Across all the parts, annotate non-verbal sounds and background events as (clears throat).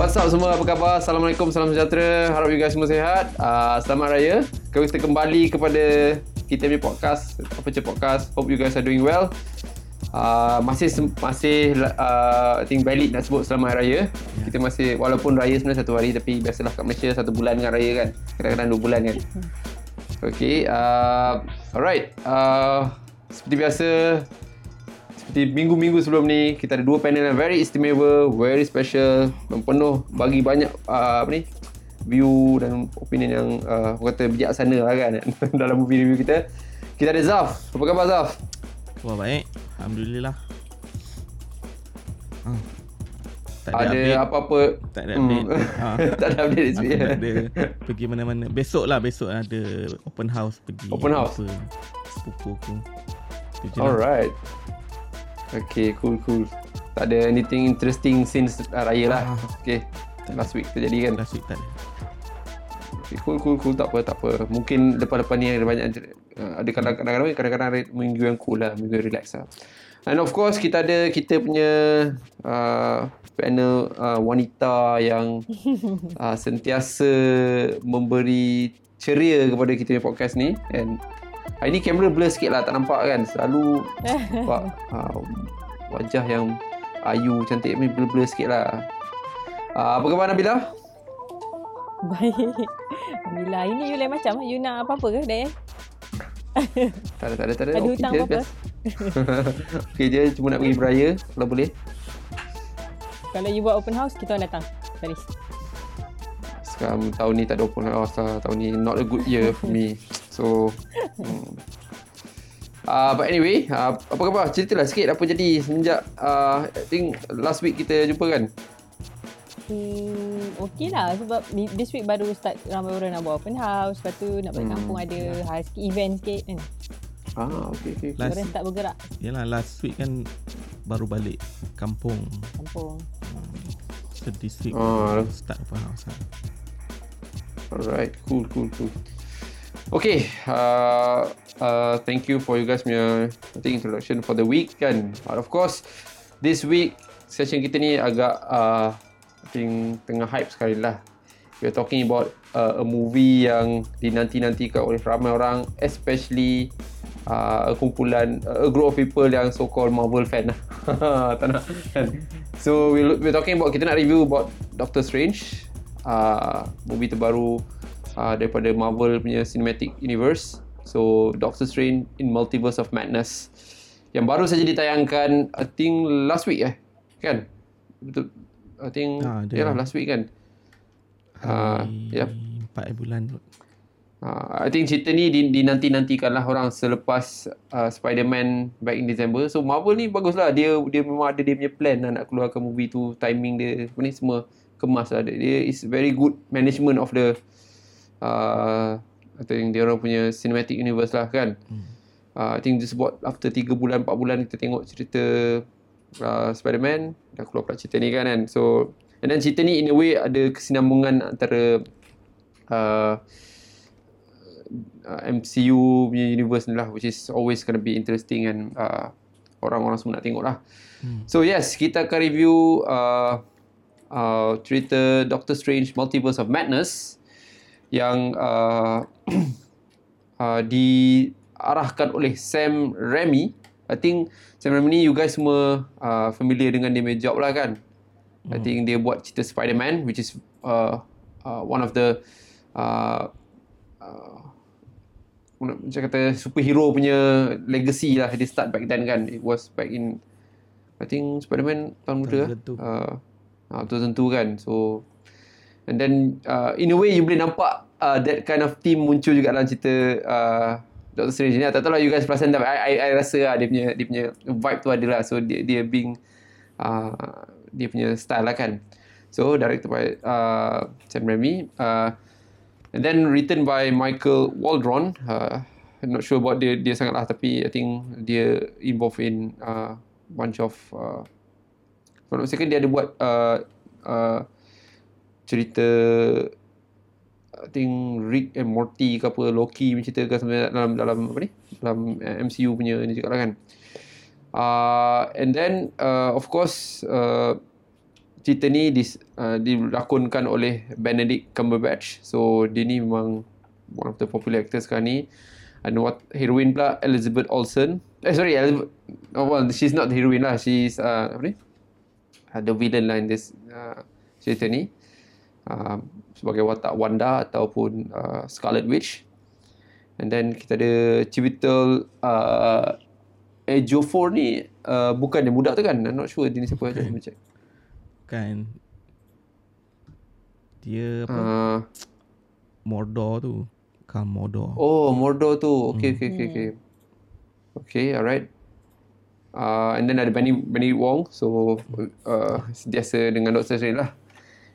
What's up semua, apa khabar? Assalamualaikum, salam sejahtera. Harap you guys semua sihat uh, Selamat Raya. Kita kembali kepada kita punya podcast Apa je podcast. Hope you guys are doing well. Uh, Masih masih uh, I think valid nak sebut Selamat Raya. Kita masih Walaupun Raya sebenarnya satu hari Tapi biasalah kat Malaysia Satu bulan kan Raya kan. Kadang-kadang dua bulan kan. Okay uh, Alright. Uh, Seperti biasa seperti minggu-minggu sebelum ni kita ada dua panel yang very istimewa, very special, dan penuh bagi banyak uh, apa ni view dan opinion yang uh, kata bijaksana lah kan (laughs) dalam movie review kita. Kita ada Zaf. Apa khabar Zaf? Wah baik. Alhamdulillah. Hmm. Tak ada, ada apa-apa Tak ada update hmm. (laughs) ha. Tak ada update Aku tak ada Pergi mana-mana Besok lah besok ada Open house pergi Open house Sepupu aku Alright Okay, cool, cool. Tak ada anything interesting since uh, raya lah. Ah, okay, last week terjadi kan? Last week tak ada. Okay, cool, cool, cool. Tak apa, tak apa. Mungkin lepas-lepas ni ada banyak, uh, ada kadang-kadang, kadang-kadang ada minggu yang cool lah, minggu yang relax lah. And of course, kita ada kita punya uh, panel uh, wanita yang uh, (laughs) sentiasa memberi ceria kepada kita punya podcast ni. And Hari ni kamera blur sikit lah Tak nampak kan? Selalu (laughs) Nampak uh, Wajah yang Ayu cantik ni Blur-blur sikit lah. Uh, Apa khabar Nabila? Baik. Alhamdulillah Ini you lain macam? You nak apa-apa ke Dayan? (laughs) tak ada tak ada tak ada. Ada okay hutang apa-apa? (laughs) Okay je Cuma nak pergi beraya Kalau boleh. Kalau you buat open house Kita orang datang Paris Sekarang tahun ni tak ada open house lah. Tahun ni not a good year for me So hmm. uh, But anyway uh, Apa khabar? Ceritalah sikit apa jadi Semenjak uh, I think last week kita jumpa kan Hmm, okay lah sebab this week baru start ramai orang nak buat open house Lepas tu nak balik hmm. kampung ada high ski event sikit kan Ah, okay, okay. Last, orang start bergerak Yalah last week kan baru balik kampung Kampung hmm. So this week oh. start open house lah. Alright, cool, cool, cool. Okay, uh, uh, thank you for you guys punya I think introduction for the week kan. But of course, this week session kita ni agak uh, I think tengah hype sekali lah. We are talking about uh, a movie yang dinanti-nantikan oleh ramai orang, especially uh, a kumpulan, a group of people yang so-called Marvel fan lah. (laughs) tak nak kan. So, we we're talking about, kita nak review about Doctor Strange, uh, movie terbaru uh, daripada Marvel punya cinematic universe. So Doctor Strange in Multiverse of Madness yang baru saja ditayangkan I think last week eh. Kan? Betul. I think ha, ya lah last week kan. Ah uh, ya. Yep. 4 bulan. Uh, I think cerita ni dinanti-nantikan lah orang selepas uh, Spider-Man back in December. So Marvel ni bagus lah. Dia dia memang ada dia punya plan lah nak keluarkan movie tu. Timing dia. Apa ni semua kemas lah. Dia is very good management of the uh, I think dia orang punya cinematic universe lah kan. Hmm. Uh, I think just about after 3 bulan 4 bulan kita tengok cerita uh, Spider-Man dah keluar pula cerita ni kan kan. So and then cerita ni in a way ada kesinambungan antara uh, uh, MCU punya universe ni lah which is always gonna be interesting and uh, orang-orang semua nak tengok lah. Hmm. So yes, kita akan review uh, uh, cerita Doctor Strange Multiverse of Madness yang uh, (clears throat) uh, diarahkan oleh Sam Raimi. I think Sam Raimi ni you guys semua uh, familiar dengan dia punya job lah kan. Hmm. I think dia buat cerita Spider-Man which is uh, uh, one of the uh, uh, macam kata superhero punya legacy lah dia start back then kan. It was back in I think Spider-Man tahun muda. Uh, uh, tu tentu kan. So And then uh, in a way you boleh nampak uh, that kind of team muncul juga dalam cerita uh, Doctor Strange ni. Tak tahu lah you guys perasan tak. I, I, I rasa lah dia punya, dia punya vibe tu ada lah. So dia, dia being uh, dia punya style lah kan. So directed by uh, Sam Raimi. Uh, and then written by Michael Waldron. Uh, I'm not sure about dia, dia sangat lah. Tapi I think dia involved in uh, bunch of... Uh, mistaken dia ada buat... Uh, uh, cerita I think Rick and Morty ke apa Loki punya cerita ke dalam dalam apa ni dalam uh, MCU punya ni juga lah kan uh, and then uh, of course uh, cerita ni dis, uh, dilakonkan oleh Benedict Cumberbatch. So dia ni memang one of the popular actors sekarang ni. And what heroine pula Elizabeth Olsen. Eh sorry, Elizabeth, oh, well she's not the heroine lah. She's uh, apa ni? Uh, the villain lah in this uh, cerita ni. Uh, sebagai watak Wanda ataupun uh, Scarlet Witch. And then kita ada Chiwetel uh, Ejiofor ni uh, bukan dia budak tu kan? I'm not sure dia ni siapa. Okay. Jom check. Kan dia apa? Uh, Mordor tu. Kan Mordor. oh, Mordor tu. Okay, okay, okay, okay. Okay, alright. Uh, and then ada Benny, Benny Wong. So, uh, biasa dengan Dr. Strange lah.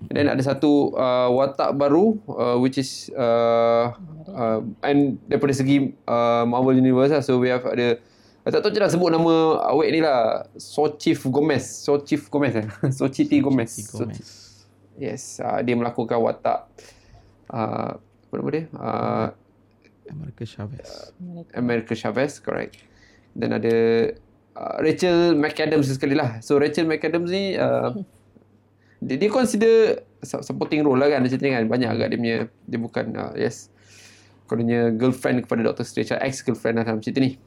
And then ada satu uh, watak baru uh, which is uh, uh, and daripada segi uh, Marvel Universe lah. So we have ada uh, tak tahu je lah sebut nama awek ni lah. Sochif Gomez. Sochif Gomez eh. (laughs) Sochiti Gomez. Gomez. Sochif- Yes, uh, dia melakukan watak uh, apa nama dia? Uh, America Chavez. America Chavez, correct. Dan ada uh, Rachel McAdams sekali lah. So Rachel McAdams ni uh, (laughs) dia, dia consider su- supporting role lah kan macam ni kan. Banyak agak dia punya dia bukan uh, yes. Kononnya girlfriend kepada Dr. Strange, uh, ex-girlfriend lah dalam cerita ni.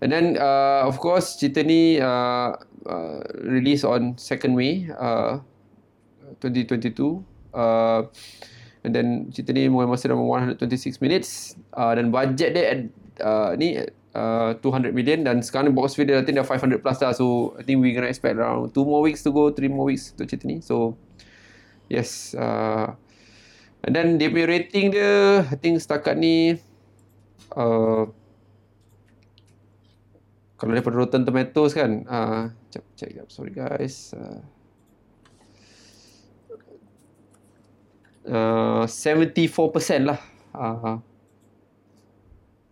And then uh, of course cerita ni uh, uh, release on 2nd May uh, 2022. Uh, and then cerita ni mengambil masa dalam 126 minutes uh, dan budget dia uh, ni uh, 200 million dan sekarang box office dia dah 500 plus lah so I think we gonna expect around 2 more weeks to go 3 more weeks untuk cerita ni. So yes uh, and then dia punya rating dia I think setakat ni uh, kalau daripada Rotten Tomatoes kan uh, check, check up sorry guys uh, uh, 74% lah. Uh,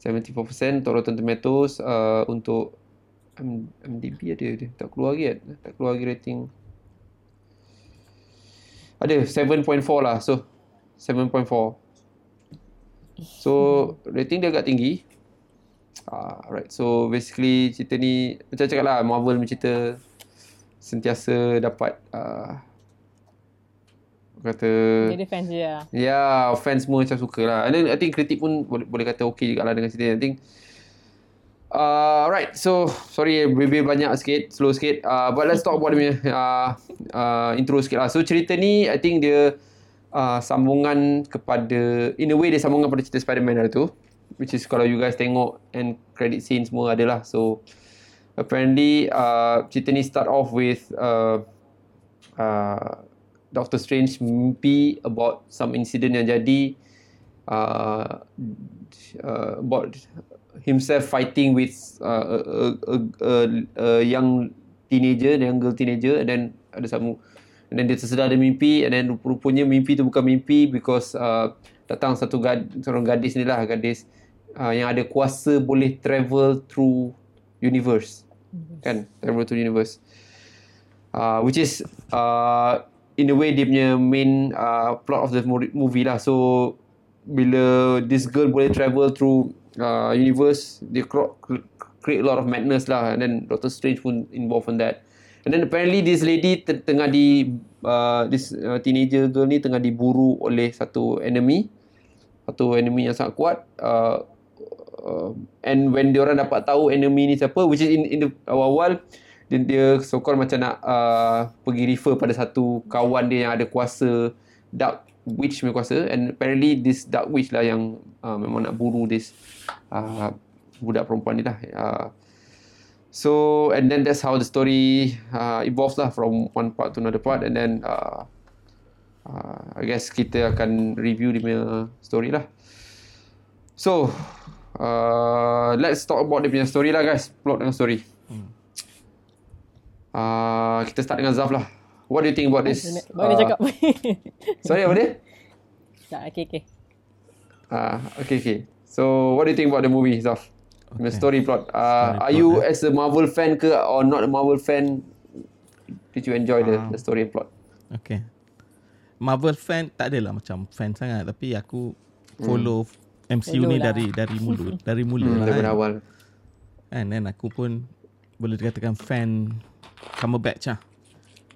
74% untuk Rotten Tomatoes uh, untuk MDB ada dia? Tak keluar lagi kan tak keluar lagi rating. Ada 7.4 lah so 7.4 so rating dia agak tinggi. Uh, right so basically cerita ni macam cakap lah Marvel mencerita sentiasa dapat uh, kata Dia fans je lah. Ya, fans semua macam suka lah. And then I think kritik pun boleh, boleh kata okay juga lah dengan cerita. I think Uh, right, so sorry lebih banyak sikit, slow sikit. Uh, but let's talk about dia punya uh, uh, intro sikit lah. So cerita ni, I think dia uh, sambungan kepada, in a way dia sambungan pada cerita Spider-Man hari tu. Which is kalau you guys tengok and credit scene semua adalah. So apparently uh, cerita ni start off with uh, uh, Doctor Strange mimpi about some incident yang jadi uh, uh, about himself fighting with uh, a, a, a, a, young teenager, young girl teenager and then ada sama and then dia tersedar ada mimpi and then rupanya mimpi tu bukan mimpi because uh, datang satu gad, seorang gadis ni lah gadis uh, yang ada kuasa boleh travel through universe. Kan? Travel through universe. Uh, which is uh, in a way dia punya main uh, plot of the mo- movie lah. So bila this girl boleh travel through uh, universe dia create a lot of madness lah. And then Doctor Strange pun involved in that. And then apparently this lady tengah di uh, this uh, teenager girl ni tengah diburu oleh satu enemy. Satu enemy yang sangat kuat. Uh, uh, and when dia orang dapat tahu enemy ni siapa which is in, in the awal-awal dia, dia so called macam nak uh, pergi refer pada satu kawan dia yang ada kuasa dark witch punya kuasa. And apparently this dark witch lah yang uh, memang nak buru this uh, budak perempuan ni lah. Uh, so and then that's how the story uh, evolves lah from one part to another part. And then uh, uh, I guess kita akan review dia punya story lah. So uh, let's talk about dia punya story lah guys. Plot dengan story uh, kita start dengan Zaf lah what do you think about this Baru dia cakap. sorry apa dia tak, okay, okay. Ah, okay, okay. So, what do you think about the movie, Zaf? The Okay. story plot. Uh, Story are plot, you eh? as a Marvel fan ke or not a Marvel fan? Did you enjoy the, Ah. the story plot? Okay. Marvel fan tak adalah macam fan sangat tapi aku follow MCU Follow ni lah. dari dari mula dari mula Hmm, lah daripada kan. awal. And then aku pun boleh dikatakan fan Cumberbatch lah.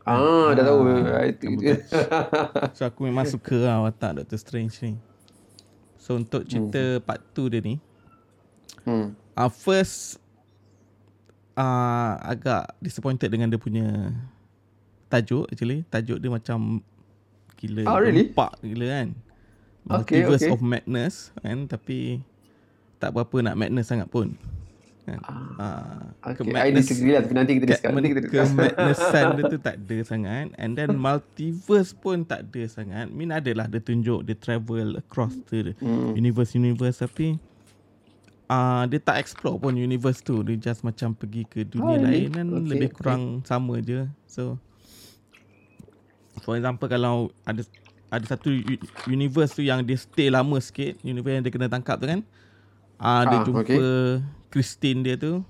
Ah, dah tahu. Ah. So aku memang suka lah watak Doctor Strange ni. So untuk cerita Hmm. part 2 dia ni, hmm. uh, first uh, agak disappointed dengan dia punya tajuk actually. Tajuk dia macam gila. Oh, really? Gempak gila kan. Okay, Multiverse okay. of Madness kan. Tapi tak berapa nak madness sangat pun. Kan? Uh, Okay, I disagree lah tapi nanti kita discuss. Nanti kita discuss. madnessan dia tu (laughs) tak ada sangat and then multiverse pun tak ada sangat Min adalah dia tunjuk dia travel across the Hmm. universe universe tapi uh, dia tak explore pun universe tu dia just macam pergi ke dunia Oh, lain dan Okay, lebih okay. kurang sama je so for example kalau ada ada satu universe tu yang dia stay lama sikit universe yang dia kena tangkap tu kan uh, dia Ah, jumpa okay. Christine dia tu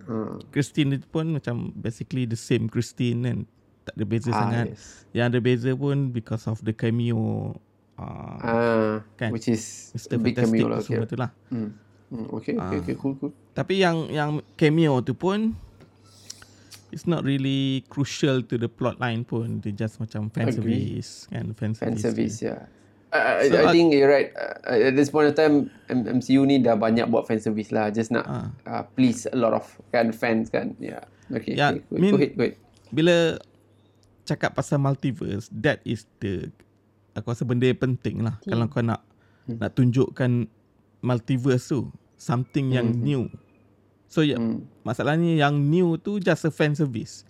Hmm. Christine dia pun macam basically the same Christine kan. Tak ada beza Ah, sangat. yes. Yang ada beza pun because of the cameo uh, Ah, Kan? which is Mr. big Fantastic cameo lah. semua Okay. tu lah. Hmm. Hmm, okay, okay, Ah. okay, cool, cool. Tapi yang yang cameo tu pun it's not really crucial to the plot line pun. Dia just macam fan Agree. service kan. Fan Fan service. service, yeah. I, I, So, I uh, think you're right. Uh, at this point of time, MCU ni dah banyak buat fan service lah. Just nak Ah. uh, please a lot of kan fans kan. Yeah. Okay. Yeah, okay. Go, mean- go ahead, go ahead. Bila cakap pasal multiverse, that is the aku rasa benda yang penting lah. Penting. Kalau kau nak Hmm. nak tunjukkan multiverse tu, something yang new. So ya, Hmm. masalahnya yang new tu just a fan service.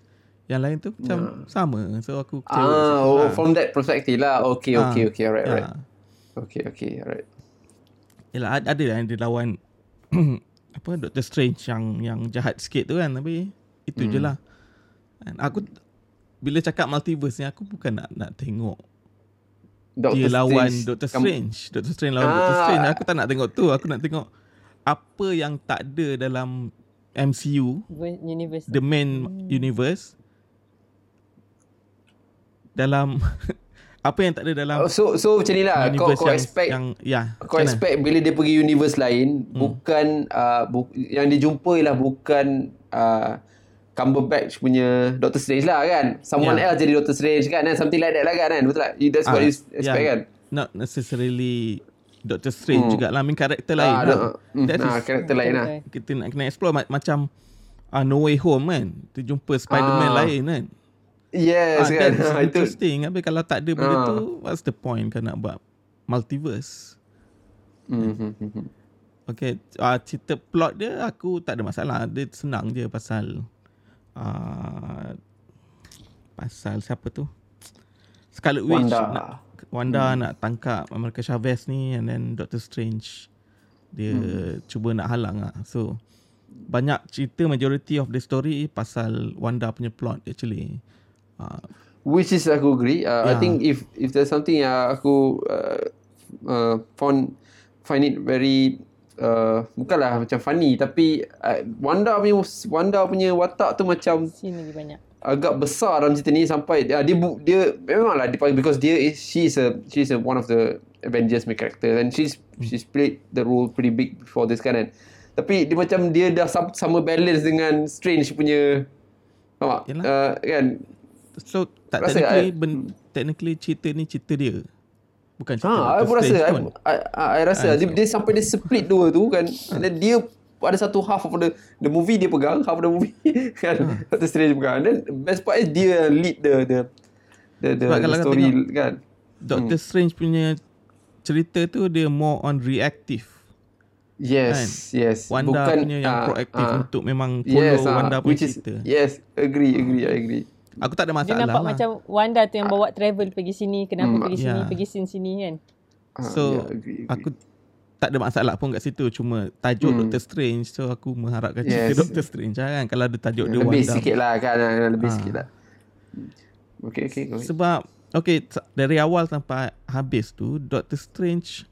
Yang lain tu macam sama. So aku kecewa. Ah, oh, lah. from that perspective lah. Okay, Ah, okay, okay. Alright, ya. alright. Okay, okay, alright. Yalah ada ada lah yang dia lawan (clears throat) apa Doctor Strange yang yang jahat sikit tu kan tapi itu Hmm. je lah. And aku bila cakap multiverse ni aku bukan nak nak tengok Doctor dia lawan Strange. Doctor Strange. Doctor Strange lawan Ah. Doctor Strange. Aku tak nak tengok tu. Aku nak tengok apa yang tak ada dalam MCU, Universe. the main universe dalam (laughs) apa yang tak ada dalam so so macam ni lah. Kau, kau yang, expect yang ya. kau macam mana? expect bila dia pergi universe lain Hmm. bukan uh, bu- yang dia jumpa ialah bukan uh, Cumberbatch punya Doctor Strange lah kan. Someone Yeah. else jadi Doctor Strange kan. And something like that lah kan. Betul tak? That's what Ah, you expect yeah. kan. Not necessarily Doctor Strange Hmm. jugalah. I mean karakter lain Ah, lah. do- mm, That ah, is- karakter lain lah. Kita nak kena explore ma- macam uh, No Way Home kan. Kita jumpa Spider-Man Ah. lain kan. Yes Ah, kan. that's (laughs) Itu interesting. Tapi kalau tak ada benda Ah. tu, what's the point kau nak buat multiverse? Mhm. Okay, uh, cerita plot dia aku tak ada masalah. Dia senang je pasal uh, pasal siapa tu? Scarlet Witch Wanda. nak Wanda hmm. nak tangkap America Chavez ni and then Doctor Strange dia hmm. cuba nak halang lah. So banyak cerita majority of the story pasal Wanda punya plot actually. Uh, Which is aku agree. Uh, I Yeah. think if if there's something yang aku uh, uh, found find it very uh, bukanlah macam funny tapi uh, Wanda punya Wanda punya watak tu macam lagi banyak. agak besar dalam cerita ni sampai uh, dia bu- dia memanglah dia because dia is she is a she is a one of the Avengers main character and she's she's played the role pretty big before this kan kan. Tapi dia macam dia dah sam- sama balance dengan Strange punya Faham tak? Yalah. Uh, kan? So tak Rasa, technically I- ben, technically cerita ni cerita dia. Bukan cerita Ha, I pun Doctor rasa I. I, I, I rasa Ah, dia, dia sampai dia split dua tu kan. And then dia ada satu half of the the movie dia pegang, half of the movie (laughs) kan. Ah. Doctor Strange pegang. And then best part is dia lead the the the, the, Sebab the story tengok- kan. Doctor Strange punya cerita tu dia more on reactive. Yes, yes. Wanda Bukan, punya yang ah, proaktif ah. untuk memang follow yes, ah, Wanda punya which is, cerita. Yes, agree, agree, I agree. Aku tak ada Dia masalah nampak lah. macam Wanda tu yang bawa travel pergi sini, kenapa Hmm, pergi sini, ya. pergi sini sini kan. Ah, So, yeah, agree, agree. aku tak ada masalah pun kat situ. Cuma tajuk Hmm. Doctor Strange. So, aku mengharapkan cerita Yes. Doctor Strange lah kan. Kalau ada tajuk dia lebih Wanda. sikit lah kan, ah, lebih Ah. sikit lah. Okay, okay, go ahead. Sebab, okay, dari awal sampai habis tu, Doctor Strange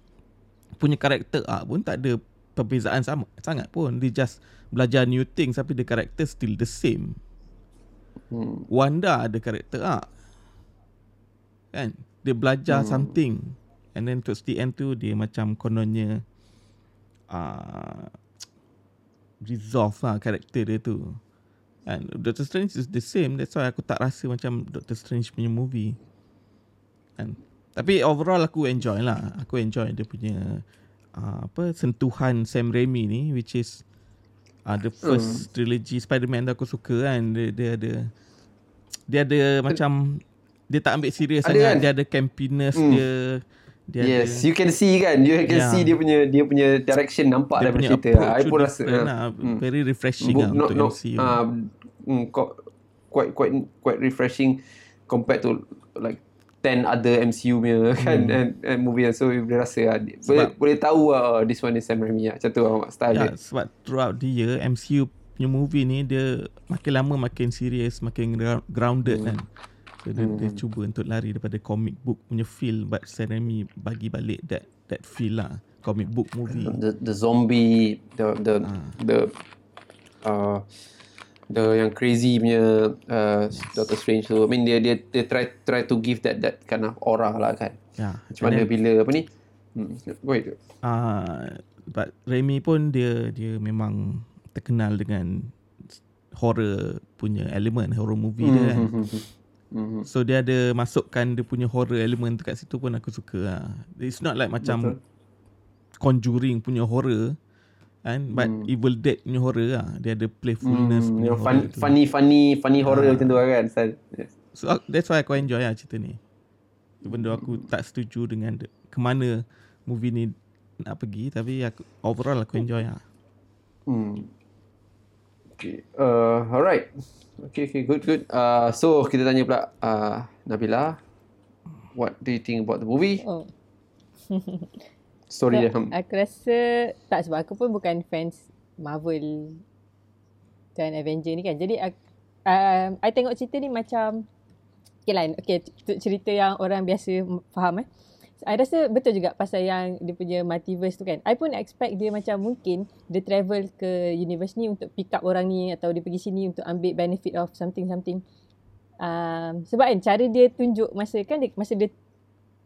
punya karakter arc pun tak ada perbezaan sama sangat pun. Dia just belajar new things tapi the character still the same. Hmm. Wanda ada karakter arc. Kan? Dia belajar Hmm. something. And then towards the end tu dia macam kononnya uh, resolve lah karakter dia tu. And Doctor Strange is the same. That's why aku tak rasa macam Doctor Strange punya movie. And tapi overall aku enjoy lah. Aku enjoy dia punya uh, apa sentuhan Sam Raimi ni which is uh, the first mm. trilogy Spider-Man tu aku suka kan. Dia, dia ada dia ada macam dia tak ambil serius sangat. Kan? Dia ada campiness mm. dia dia yes, ada, you can see kan. You can yeah. see dia punya dia punya direction nampak dia dalam cerita. I pun rasa uh, very refreshing Bo- lah no, untuk MCU. Uh, mm, quite quite quite refreshing compared to like 10 other MCU punya (laughs) kan hmm. and, and movie so boleh rasa lah. boleh, boleh tahu uh, this one is Sam Raimi lah. macam tu lah style yeah, dia sebab throughout the year MCU punya movie ni dia makin lama makin serious makin grounded hmm. kan So dia, hmm. dia cuba untuk lari daripada comic book punya feel but Sam Raimi bagi balik that that feel lah comic book movie. The the zombie the the ha. the uh, the yang crazy punya uh, Doctor Strange tu. I mean dia dia dia try try to give that that kind of aura lah kan. Yeah. Macam mana bila apa ni? Hmm. Wait. Ah uh, but Raimi pun dia dia memang terkenal dengan horror punya elemen horror movie mm-hmm. dia kan. Hmm, hmm, hmm. Mm-hmm. So dia ada masukkan dia punya horror element kat situ pun aku suka lah. It's not like macam Betul. Conjuring punya horror kan but mm. Evil Dead punya horror lah. Dia ada playfulness mm, punya fun, funny funny funny horror ha. macam tu lah kan. Yes. So that's why aku enjoy lah cerita ni. Even though aku tak setuju dengan the, ke mana movie ni nak pergi tapi aku overall aku enjoy lah. Hmm. Okay. Uh, alright. Okay, okay, good, good. Uh, so kita tanya pula uh, Nabila, what do you think about the movie? Oh. (laughs) Story so, dia. Aku rasa tak sebab aku pun bukan fans Marvel dan Avenger ni kan. Jadi aku, uh, I tengok cerita ni macam okay lah, okay, cerita yang orang biasa faham eh. I rasa betul juga pasal yang dia punya multiverse tu kan. I pun expect dia macam mungkin dia travel ke universe ni untuk pick up orang ni atau dia pergi sini untuk ambil benefit of something-something. Um, sebab kan cara dia tunjuk masa kan dia, masa dia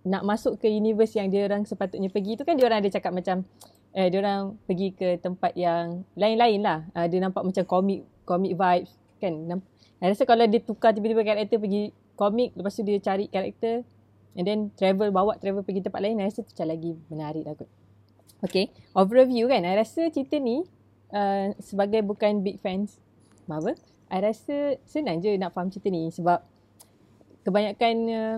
nak masuk ke universe yang dia orang sepatutnya pergi tu kan dia orang ada cakap macam eh dia orang pergi ke tempat yang lain-lain lah. Uh, dia nampak macam comic comic vibes kan. I rasa kalau dia tukar tiba-tiba karakter pergi komik lepas tu dia cari karakter And then travel, bawa travel pergi tempat lain, I rasa tu macam lagi menarik lah kot. Okay, overview kan, I rasa cerita ni uh, sebagai bukan big fans Marvel, I rasa senang je nak faham cerita ni sebab kebanyakan uh,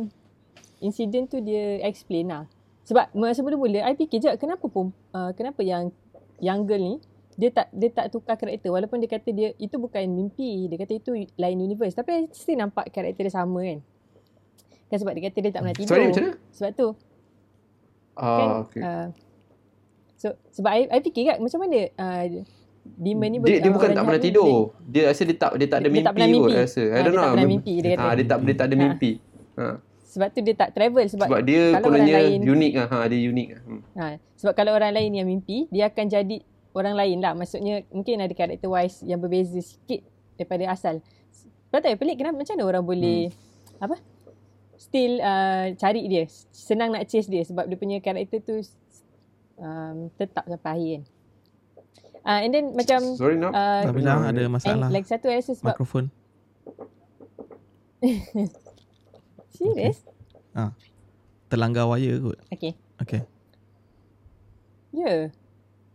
insiden tu dia explain lah. Sebab masa mula-mula, I fikir je kenapa pun, uh, kenapa yang young girl ni, dia tak dia tak tukar karakter walaupun dia kata dia itu bukan mimpi dia kata itu lain universe tapi still nampak karakter dia sama kan Kan sebab dia kata dia tak pernah tidur. Sorry, macam mana? Sebab tu. Ah, kan, okay. Uh, so, sebab I, I fikir kan macam mana uh, Demon ni dia, dia bukan tak pernah tidur. Dia, dia rasa dia tak dia tak ada dia, mimpi, dia tak mimpi. kot rasa. I ha, don't dia know. Tak pernah mimpi dia kata. Ha, dia tak dia tak ada mimpi. Ha. Sebab tu dia tak travel sebab, sebab dia kalau orang lain unik ah. Ha, dia unik ah. Hmm. Ha, sebab kalau orang lain yang mimpi, dia akan jadi orang lain lah. Maksudnya mungkin ada character wise yang berbeza sikit daripada asal. Sebab tak pelik kenapa macam mana orang boleh hmm. apa? still uh, cari dia senang nak chase dia sebab dia punya karakter tu um, tetap sampai akhir kan uh, and then macam sorry nak uh, bilang ada masalah lagi satu I rasa sebab mikrofon (laughs) serius ah terlanggar wire kot okay okay ya yeah.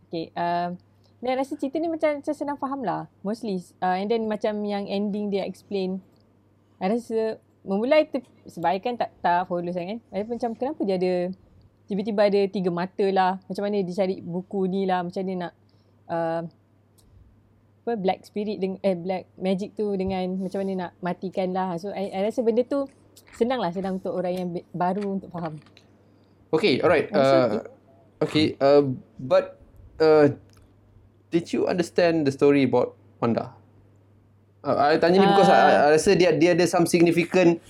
okay um, dan rasa cerita ni macam, macam senang faham lah mostly uh, and then macam yang ending dia explain I rasa memulai tu sebab I kan tak tak follow sangat kan. I macam kenapa dia ada tiba-tiba ada tiga mata lah. Macam mana dia cari buku ni lah. Macam mana nak uh, apa black spirit dengan eh black magic tu dengan macam mana nak matikan lah. So I, I rasa benda tu senang lah senang untuk orang yang baru untuk faham. Okay, alright. Uh, okay, uh, but uh, did you understand the story about Wanda? Uh, I tanya ni because uh, I, I rasa dia dia ada some significant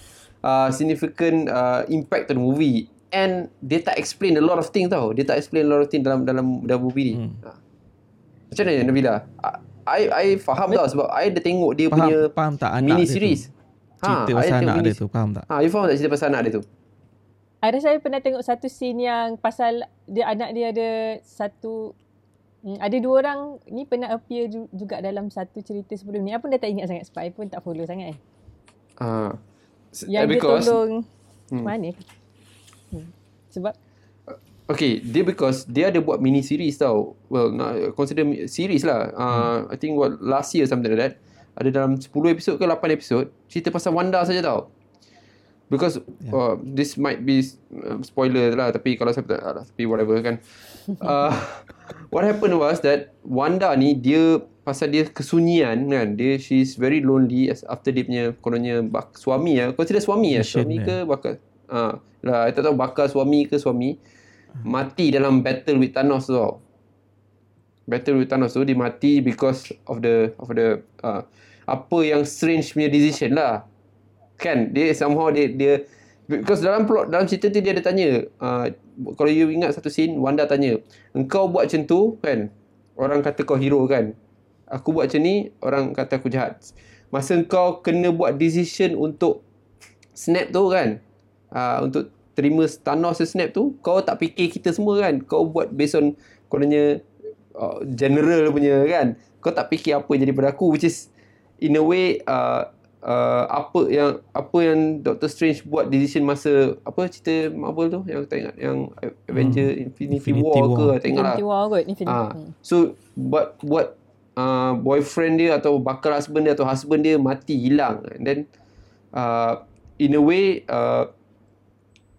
uh, significant uh, impact on the movie and dia tak explain a lot of things tau. Dia tak explain a lot of things dalam dalam dalam movie ni. Hmm. Uh. Macam mana Nabila? I I faham tau sebab I dah tengok dia faham, punya faham tak mini series. Ha, cerita pasal anak dia tu, faham tak? Ha, you faham tak cerita pasal anak dia tu? Ada saya pernah tengok satu scene yang pasal dia anak dia ada satu Hmm, ada dua orang ni pernah appear ju- juga dalam satu cerita sebelum ni. Apa dah tak ingat sangat sebab I pun tak follow sangat. Eh. Uh, Yang dia tolong hmm. mana? Hmm. Sebab Okay, dia because dia ada buat mini series tau. Well, consider series lah. Uh, hmm. I think what last year something like that. Ada dalam 10 episod ke 8 episod. Cerita pasal Wanda saja tau. Because yeah. uh, this might be uh, spoiler lah. Tapi kalau saya tak, uh, tapi whatever kan. (laughs) Uh, what happened was that Wanda ni dia pasal dia kesunyian kan. Dia she's very lonely after dia punya kononnya bak, suami ya. Consider suami ya. Suami ke bakal. Ah, uh, lah, tak tahu bakal suami ke suami mati dalam battle with Thanos tau. Battle with Thanos tu dia mati because of the of the uh, apa yang strange punya decision lah. Kan dia somehow dia dia because dalam plot dalam cerita tu dia ada tanya uh, kalau you ingat satu scene Wanda tanya engkau buat macam tu? Kan orang kata kau hero kan. Aku buat macam ni orang kata aku jahat. Masa engkau kena buat decision untuk snap tu kan uh, untuk terima Thanos snap tu kau tak fikir kita semua kan kau buat based on kononnya uh, general punya kan. Kau tak fikir apa jadi pada aku which is in a way uh, uh, apa yang apa yang Doctor Strange buat decision masa apa cerita Marvel tu yang tak ingat yang Avenger hmm. Infinity, Infinity War, War. Ke tak ingat lah. Infinity War kot Infinity uh, so buat buat uh, boyfriend dia atau bakal husband dia atau husband dia mati hilang. And then uh, in a way uh,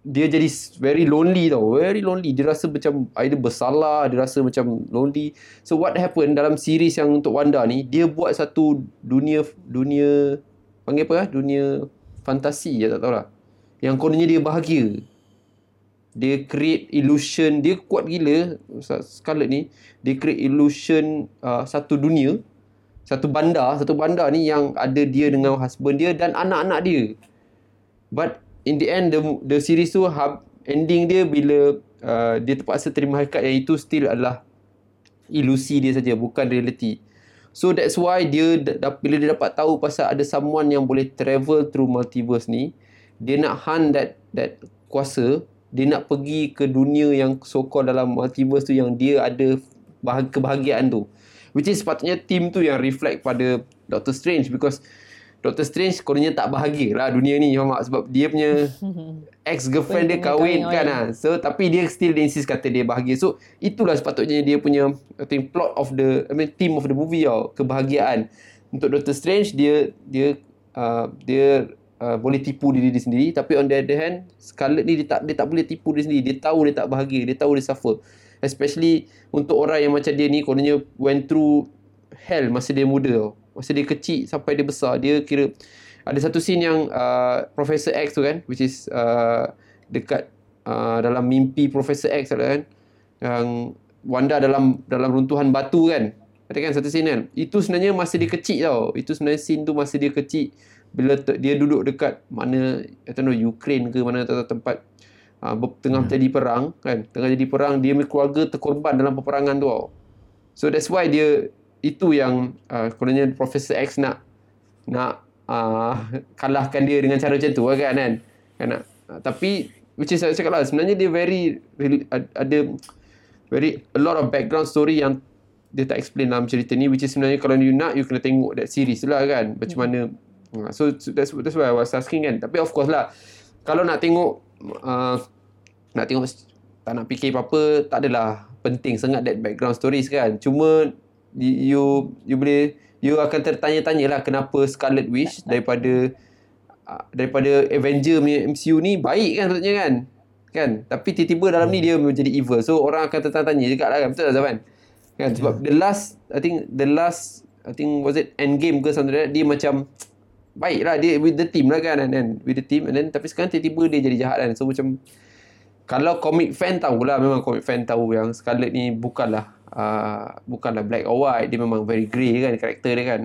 dia jadi very lonely tau. Very lonely. Dia rasa macam either bersalah dia rasa macam lonely. So what happened dalam series yang untuk Wanda ni dia buat satu dunia dunia panggil apa lah dunia fantasi ya tak tahulah yang kononnya dia bahagia. Dia create illusion. Dia kuat gila Scarlet ni. Dia create illusion uh, satu dunia. Satu bandar. Satu bandar ni yang ada dia dengan husband dia dan anak-anak dia. But in the end the the series tu hub, ending dia bila uh, dia terpaksa terima hakikat yang itu still adalah ilusi dia saja bukan reality. So that's why dia da, bila dia dapat tahu pasal ada someone yang boleh travel through multiverse ni dia nak hunt that that kuasa dia nak pergi ke dunia yang sokong dalam multiverse tu yang dia ada bahag- kebahagiaan tu. Which is sepatutnya team tu yang reflect pada Doctor Strange because Doctor Strange kononnya tak bahagia lah dunia ni faham tak? sebab dia punya (laughs) ex-girlfriend dia kahwin kan lah. so tapi dia still insist kata dia bahagia. So itulah sepatutnya dia punya I think plot of the I mean theme of the movie tau. Kebahagiaan. Untuk Doctor Strange dia dia uh, dia uh, boleh tipu diri dia sendiri. Tapi on the other hand Scarlet ni dia tak dia tak boleh tipu dia sendiri. Dia tahu dia tak bahagia dia tahu dia suffer. Especially untuk orang yang macam dia ni kononnya went through hell masa dia muda tau masa dia kecil sampai dia besar dia kira ada satu scene yang uh, Professor X tu kan which is uh, dekat uh, dalam mimpi Professor X ada kan yang Wanda dalam dalam runtuhan batu kan. Ada kan satu scene kan? Itu sebenarnya masa dia kecil tau. Itu sebenarnya scene tu masa dia kecil bila dia duduk dekat mana I don't know Ukraine ke mana tempat uh, tengah hmm. jadi perang kan. Tengah jadi perang dia punya keluarga terkorban dalam peperangan tu tau. So that's why dia itu yang uh, kononnya Profesor X nak nak uh, (laughs) kalahkan dia dengan cara macam tu lah kan kan, kan nak, uh, tapi which is cakap lah sebenarnya dia very ada very a lot of background story yang dia tak explain dalam cerita ni which is sebenarnya kalau you nak you kena tengok that series lah kan macam mana uh, so that's that's why I was asking kan. Tapi of course lah kalau nak tengok uh, nak tengok tak nak fikir apa-apa tak adalah penting sangat that background stories kan. Cuma you you boleh you akan tertanya-tanya lah kenapa Scarlet Witch daripada uh, daripada Avenger punya MCU ni baik kan sebetulnya kan? Kan? Tapi tiba-tiba dalam ni dia menjadi evil. So orang akan tertanya-tanya juga lah kan? Betul tak Zaman kan? Sebab yeah. the last I think the last I think was it Endgame ke something like that dia macam baik lah. Dia with the team lah kan? And then with the team. And then tapi sekarang tiba-tiba dia jadi jahat kan? So macam kalau comic fan tahulah memang comic fan tahu yang Scarlet ni bukanlah uh, bukanlah black or white dia memang very grey kan karakter dia kan.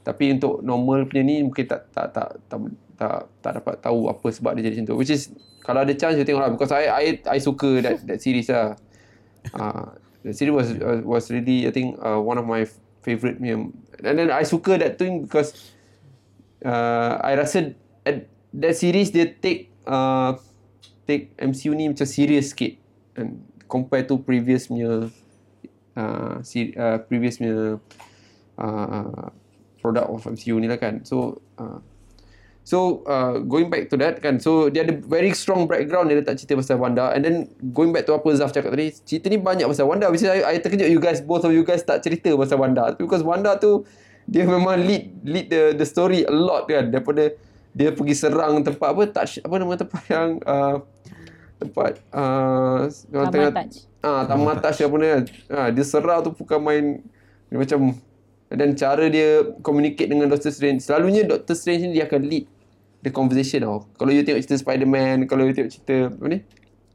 Tapi untuk normal punya ni mungkin tak tak tak tak tak, tak dapat tahu apa sebab dia jadi macam tu. Which is kalau ada chance you tengok lah. Because I I I suka that that series lah. Uh, the series was was really I think uh, one of my favorite and then I suka that thing because uh, I rasa at that series dia take uh, take MCU ni macam serious sikit. And compare to previous punya uh, si, uh, previous punya uh, product of MCU ni lah kan. So uh, So uh, going back to that kan So dia ada very strong background Dia letak cerita pasal Wanda And then going back to apa Zaf cakap tadi Cerita ni banyak pasal Wanda Which is I, I terkejut you guys Both of you guys tak cerita pasal Wanda Because Wanda tu Dia memang lead Lead the the story a lot kan Daripada Dia pergi serang tempat apa Touch Apa nama tempat yang uh, Tempat uh, Taman tengah, Touch. Ah, Taman Touch apa ni kan ah, Dia serang tu bukan main Dia macam dan cara dia communicate dengan Doctor Strange Selalunya Doctor Strange ni dia akan lead the conversation tau. Kalau you tengok cerita Spider-Man, kalau you tengok cerita apa ni?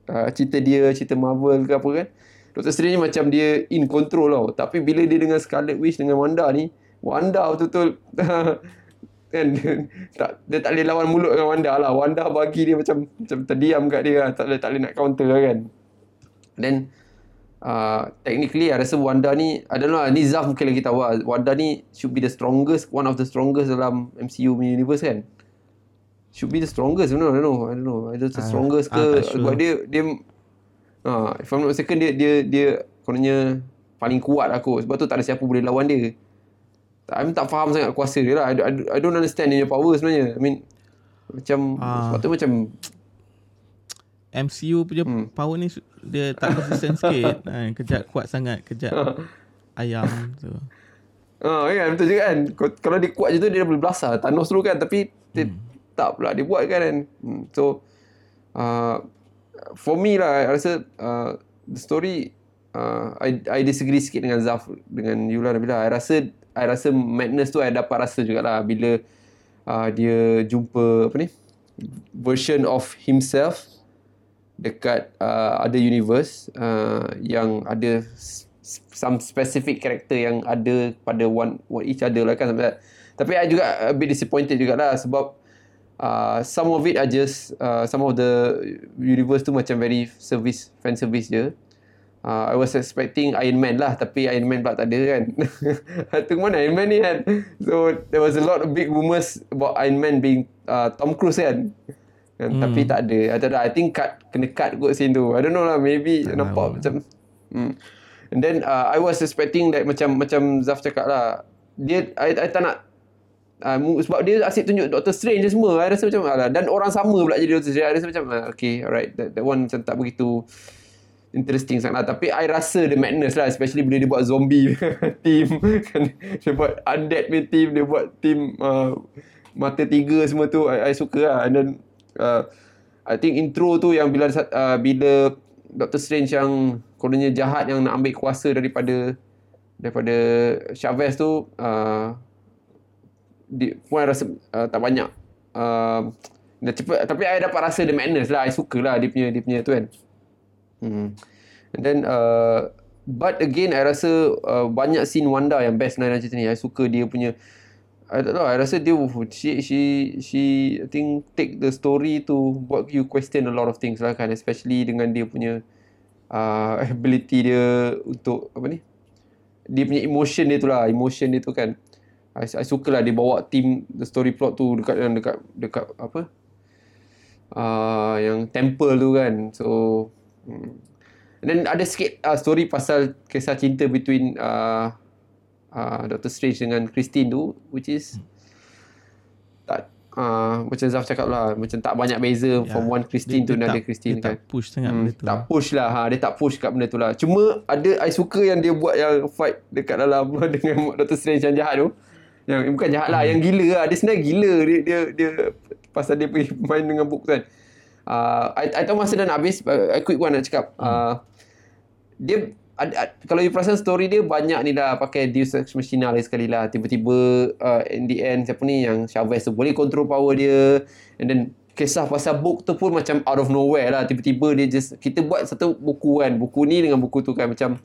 Uh, cerita dia, cerita Marvel ke apa kan. Doctor Strange ni macam dia in control tau. Tapi bila dia dengan Scarlet Witch dengan Wanda ni, Wanda betul-betul (laughs) kan (laughs) tak dia tak boleh lawan mulut dengan Wanda lah. Wanda bagi dia macam macam terdiam kat dia lah. Tak boleh tak boleh nak counter lah kan. Then uh, technically I rasa Wanda ni I don't know lah, ni Zaf mungkin lagi tahu lah. Wanda ni should be the strongest one of the strongest dalam MCU universe kan should be the strongest you know I don't know I don't know either the Ah, strongest ke ah, sure. sebab dia dia ah if I'm not mistaken dia dia dia kononnya paling kuat aku sebab tu tak ada siapa boleh lawan dia I'm tak faham sangat kuasa dia lah I, I, I don't understand dia power sebenarnya I mean macam Ah. sebab tu macam MCU punya Hmm. power ni dia tak konsisten sikit. Ha, kejap kuat sangat, kejap (laughs) ayam tu. Ah, ya betul juga kan. Kalau dia kuat je tu dia boleh belasah. Thanos dulu kan tapi dia tak pula dia buat kan. kan. Hmm. So uh, for me lah I rasa uh, the story uh, I I disagree sikit dengan Zaf dengan Yula Nabila. I rasa I rasa madness tu I dapat rasa jugalah bila uh, dia jumpa apa ni version of himself dekat uh, other universe uh, yang ada some specific character yang ada pada one, one each other lah kan sampai tapi I juga a bit disappointed jugalah sebab uh, some of it are just uh, some of the universe tu macam very service fan service je. Uh, I was expecting Iron Man lah tapi Iron Man pula tak ada kan. (laughs) Tu mana Iron Man ni kan. So there was a lot of big rumours about Iron Man being uh, Tom Cruise kan kan hmm. tapi tak ada I tak ada I think cut kena cut kot scene tu I don't know lah maybe Tak nampak macam hmm. and then uh, I was expecting that macam macam Zaf cakap lah dia I, I tak nak uh, sebab dia asyik tunjuk Doctor Strange je semua I rasa macam alah, dan orang sama pula jadi Doctor Strange I rasa macam uh, okay alright that, that one macam tak begitu interesting sangat lah. Tapi I rasa the madness lah. Especially bila dia buat zombie (laughs) team. kan. dia buat undead punya team. Dia buat team uh, mata tiga semua tu. I, I suka lah. And then uh, I think intro tu yang bila uh, bila Doctor Strange yang kononnya jahat yang nak ambil kuasa daripada daripada Chavez tu uh, di, pun rasa uh, tak banyak uh, dah cepat tapi I dapat rasa the madness lah I suka lah dia punya dia punya tu kan Hmm. And then uh, but again I rasa uh, banyak scene Wanda yang best dalam cerita ni. I suka dia punya I tak tahu I rasa dia she she she I think take the story to buat you question a lot of things lah kan especially dengan dia punya uh, (laughs) ability dia untuk apa ni dia punya emotion dia tu lah emotion dia tu kan I, I suka lah dia bawa team the story plot tu dekat dekat dekat apa uh, yang temple tu kan so hmm. and then ada sikit uh, story pasal kisah cinta between uh, uh, Doctor Strange dengan Christine tu which is tak uh, macam Zaf cakap lah macam tak banyak beza yeah. from one Christine to another tak, Christine dia kan. tak push sangat Hmm, benda tu. tak push lah. Ha. Dia tak push kat benda tu lah. Cuma ada I suka yang dia buat yang fight Dekat dalam (laughs) dengan Doctor Strange yang jahat tu. Yang eh, bukan jahat lah Yang gila lah. Dia sebenarnya gila. Dia dia, dia Pasal dia pergi (laughs) main dengan book tu kan. Uh, I, I tahu masa dah nak habis I quick one nak cakap. Uh, Dia ad, ad, Kalau you perasan story dia Banyak ni dah Pakai Deus Ex Machina lagi sekali lah. Tiba-tiba uh, In the end Siapa ni Yang Chavez tu Boleh control power dia. And then kisah pasal book tu pun macam out of nowhere lah. Tiba-tiba dia just kita buat satu buku kan. Buku ni dengan buku tu kan macam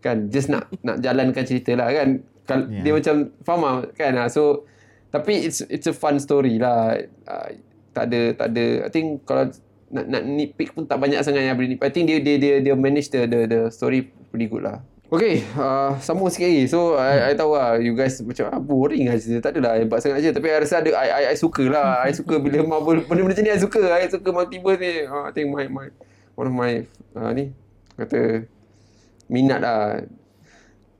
kan just nak nak jalankan cerita lah kan. Kal- Yeah. dia macam faham lah, kan ah so tapi it's it's a fun story lah. Uh, tak ada tak ada I think kalau nak nak nitpick pun tak banyak sangat yang boleh nitpick I think dia dia dia dia manage the the, the story pretty good lah Okay, uh, sambung sikit lagi. So, I, I tahu lah, you guys macam ah, boring lah cerita. Tak adalah hebat sangat je. Tapi I rasa ada, I, I, I suka lah. I suka bila (laughs) Marvel, benda-benda macam ni I suka. I suka multiverse ni. Uh, I think my, my, one of my, uh, ni, kata, minat lah.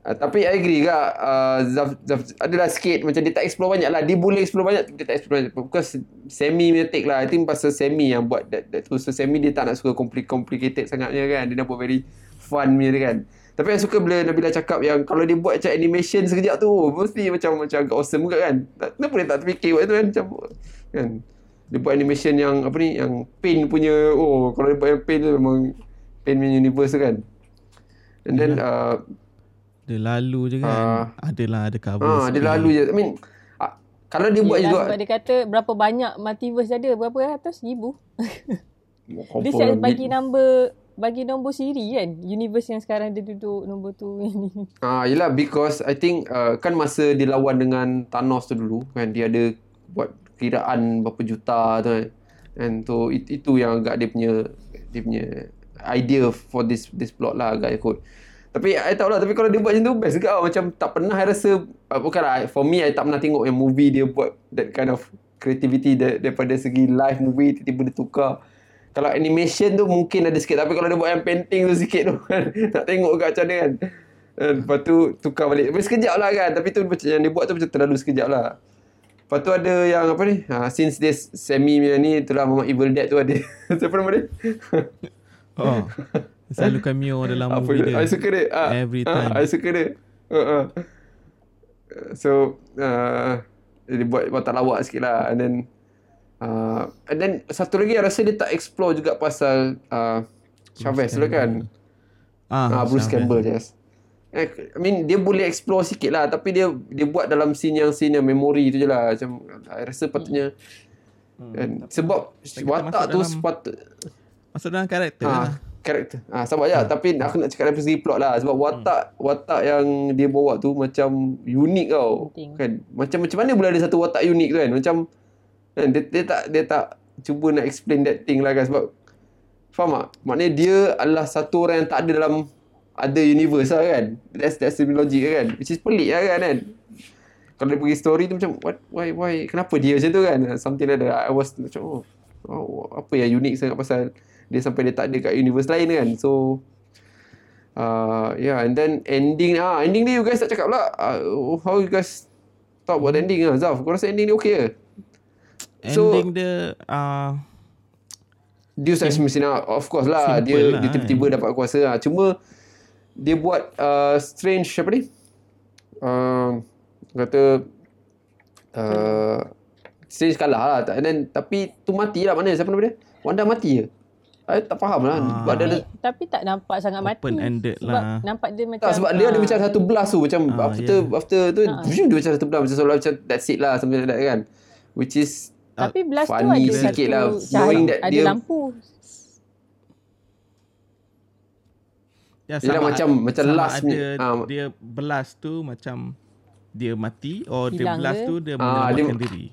Uh, tapi I agree kak uh, Zaf, Zaf, Adalah sikit Macam dia tak explore banyak lah. Dia boleh explore banyak Dia tak explore banyak. Because Semi punya take lah. I think pasal Semi yang buat that, that tu. So Semi dia tak nak suka Complicated sangatnya kan. Dia nak buat very Fun punya dia kan. Tapi I suka bila Nabila cakap yang Kalau dia buat macam animation sekejap tu Mesti macam Macam agak awesome juga kan. Kenapa dia tak terfikir buat tu kan? Macam kan? Dia buat animation yang Apa ni? Yang paint punya Oh kalau dia buat yang paint tu Memang Paint punya universe tu kan. And then uh, Dia lalu je kan. Ah. Adalah ada cover. Ah, dia lalu je. I mean, ah, kalau dia buat juga sebab dia kata berapa banyak multiverse ada berapa ratus ribu dia siap lah, bagi nombor bagi nombor siri kan universe yang sekarang dia duduk nombor tu (laughs) ini Ah, yelah because I think uh, kan masa dia lawan dengan Thanos tu dulu kan dia ada buat kiraan berapa juta tu kan. And so it, itu yang agak dia punya dia punya idea for this this plot lah agak ikut. Tapi I tahu lah tapi kalau dia buat macam tu best juga. Tau. macam tak pernah I rasa uh, bukanlah for me I tak pernah tengok yang movie dia buat that kind of creativity dar- daripada segi live movie tiba-tiba dia tukar. Kalau animation tu mungkin ada sikit tapi kalau dia buat yang painting tu sikit tu (laughs) kan nak tengok kat macam mana kan. Dan lepas tu tukar balik. Tapi sekejap lah kan. Tapi tu yang dia buat tu macam terlalu sekejap lah. Lepas tu ada yang apa ni? Ha, since dia semi punya ni itulah Mama Evil Dead tu ada. (laughs) Siapa nama dia? Oh. (laughs) Selalu cameo dalam apa movie dia. I suka dia ah, Every ah, time. I suka dia uh, uh. so uh, dia buat watak lawak sikit lah and then uh, and then satu lagi rasa dia tak explore juga pasal uh, Chavez tu kan Ah, Ah, Bruce Chavez. Campbell yes. Eh, I mean dia boleh explore sikit lah tapi dia dia buat dalam scene yang scene yang memory tu je lah macam I rasa patutnya kan sebab kita watak masuk tu dalam sepatut Masuk dalam karakter lah. Ah karakter ah sabar je tapi aku nak cakap dari segi plot lah. Sebab watak watak yang dia bawa tu macam unik tau. Penting. kan? Macam macam mana boleh ada satu watak unik tu kan? Macam kan dia, dia tak dia tak cuba nak explain that thing lah kan? Sebab faham tak? Maknanya dia adalah satu orang yang tak ada dalam ada universe lah kan? That's that's the logic kan? Which is pelik lah kan? Kan? Kalau dia pergi story tu macam what why why kenapa dia macam tu kan? Something like that. I was macam oh, oh apa yang unik sangat pasal dia sampai dia tak ada kat universe lain kan. So uh, yeah and then ending ah ending ni you guys tak cakap lah uh, how you guys talk about ending ah Zaf? Kau rasa ending ni okay ke? So- Ending dia uh, Deus Ex Machina of course lah. Simple dia lah, dia tiba-tiba dapat kuasa lah. Cuma dia buat uh, strange apa ni? Uh, kata uh, strange kalah lah. And then tapi tu mati lah mana? Siapa nama dia? Wanda mati ke I tak faham lah Ah. sebab dia ada tapi, tapi tak nampak sangat mati Open-ended sebab lah. nampak dia macam tak sebab dia ada ah, macam satu blast tu macam Ah, after yeah. after tu Ah. dia macam satu blast macam seolah macam that's it lah something like that kan which is tapi blast tu ada sikit satu lah, cahaya knowing that ada dia- lampu ya, Yelah, macam- macam sama last ada ni, ah. dia blast tu macam dia mati or dia Hilang blast ke? tu dia Ah, dia- menyelamatkan diri.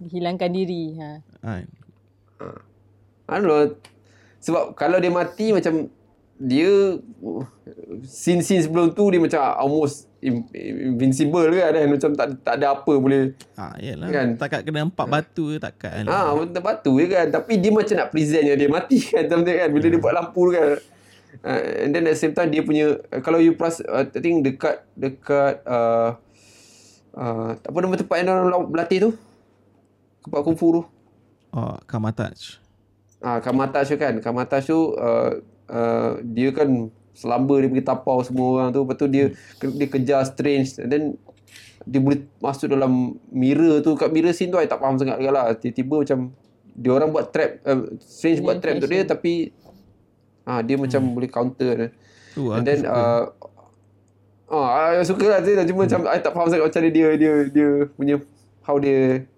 hilangkan diri ha Kan. I don't know. Sebab kalau dia mati macam dia scene-scene sebelum tu dia macam almost in- invincible kan kan macam tak tak ada apa boleh Ah, yalah. Kan? Takat kena empat batu ke takkan. ah betul batu je kan tapi dia macam nak present yang dia mati (laughs) kan something kan bila dia buat lampu tu kan uh, and then at the same time dia punya uh, kalau you plus uh, I think dekat dekat uh, uh, apa nama tempat yang orang berlatih tu tempat kungfu tu Oh, Kamatach. Ah, Kamatash tu kan. Kamatash tu uh, uh, dia kan selamba dia pergi tapau semua orang tu. Lepas tu dia dia kejar Strange and then dia boleh masuk dalam mirror tu. Kat mirror scene tu I tak faham sangat juga lah. Tiba-tiba macam dia orang buat trap uh, Strange buat trap untuk dia tapi ah dia macam boleh counter. Tu And aku then suka. uh, Ah, I suka lah dia cuma macam I tak faham sangat macam dia dia dia punya how dia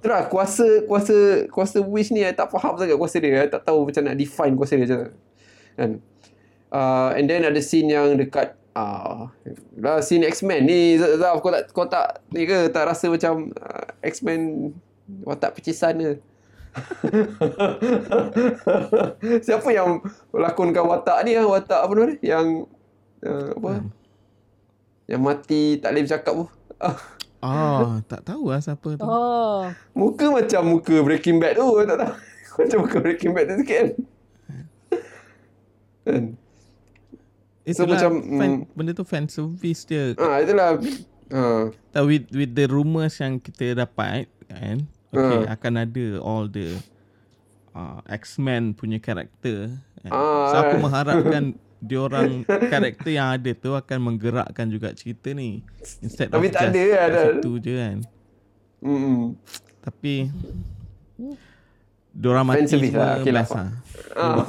Itulah kuasa kuasa kuasa wish ni I tak faham sangat kuasa dia. I tak tahu macam nak define kuasa dia macam mana. Kan? Uh, and then ada scene yang dekat uh, lah scene X-Men ni Zaf kau tak kau tak ni ke tak rasa macam uh, X-Men watak pecisan ke? (laughs) Siapa yang lakonkan watak ni ah watak apa nama dia? Yang uh, apa? Yang mati tak boleh bercakap tu. (laughs) Ah. Oh, tak tahu lah siapa tu. oh Muka macam muka Breaking Bad tu tak tahu. (laughs) macam muka Breaking Bad tu sikit kan. (laughs) kan? So, Itulah macam, fan, mm. benda tu fan service dia. Ah itulah. Ah. Tak, with with the rumours yang kita dapat kan okay, Ah. akan ada all the uh, X-Men punya karakter kan? Ah, so aku eh. mengharapkan (laughs) diorang karakter yang ada tu akan menggerakkan juga cerita ni instead Tapi of tak just ada kat ada. situ je kan Hmm. tapi diorang mati service semua lah, okay lah. best lah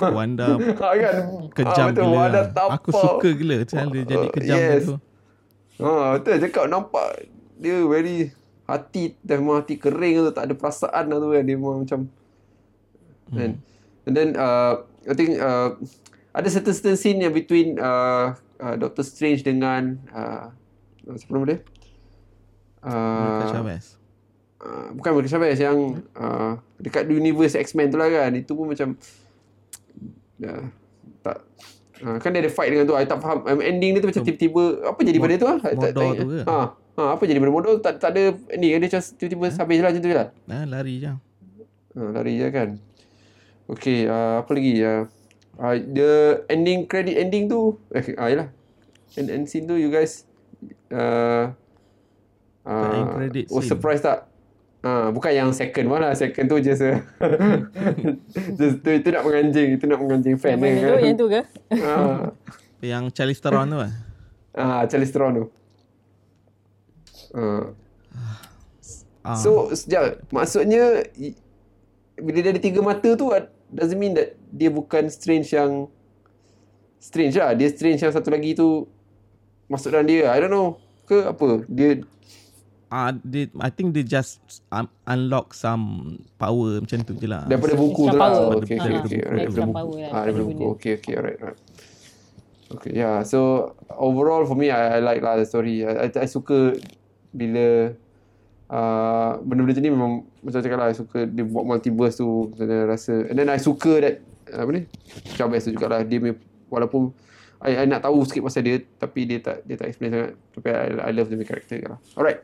Wanda Ah, (laughs) kan? kejam ah, betul, gila Wanda lah. aku suka gila cara dia jadi Ah, kejam yes. tu Ha, betul cakap nampak dia very hati dah memang hati kering tu tak ada perasaan lah tu kan dia memang macam kan and then uh, I think uh, ada certain certain scene yang between uh, uh, Doctor Strange dengan uh, siapa nama dia? Uh, Chavez. uh, bukan Monica Chavez yang uh, dekat universe X-Men tu lah kan. Itu pun macam (tsk) uh, tak uh, kan dia ada fight dengan tu. I tak faham um, ending dia tu macam tiba-tiba apa jadi pada tu ah? I tak- tak tu ke? ha, ha apa jadi pada Mordor tak tak ada ending dia macam tiba-tiba habis lah macam tu je lah. Nah, lari je. Ha, lari je kan. Okay, uh, apa lagi? Uh, uh, the ending credit ending tu eh ah yalah end, end scene tu you guys uh, The end uh, credit oh scene. surprise tak Ah, bukan yang second one lah. Second tu just, uh, (laughs) just tu, itu nak menganjing. Itu nak menganjing fan Yang mana tu? kan. Yang tu ke? ah, yang Charlize Theron tu lah ah, Charlize Theron tu. Ah. ah. So, sejak maksudnya bila dia ada tiga mata tu uh, doesn't mean that dia bukan strange yang strange lah. Dia strange yang satu lagi tu masuk dalam dia. I don't know. Ke apa? Dia Ah, they, I think they just um, unlock some power macam tu je lah. daripada buku tu lah. power. Okay, okay, Ah, okay. daripada buku. power lah. Ah, daripada buku. Okay, okay. Alright, alright. Okay, yeah. So, overall for me, I, I like lah the story. I, I, I suka bila uh, benda-benda macam ni memang macam cakap lah, I suka dia buat multiverse tu. I rasa. And then I suka that, apa ni? Chavez tu jugalah. Dia punya, walaupun I, I nak tahu sikit pasal dia, tapi dia tak dia tak explain sangat. Tapi I, I love dia punya karakter lah. Alright.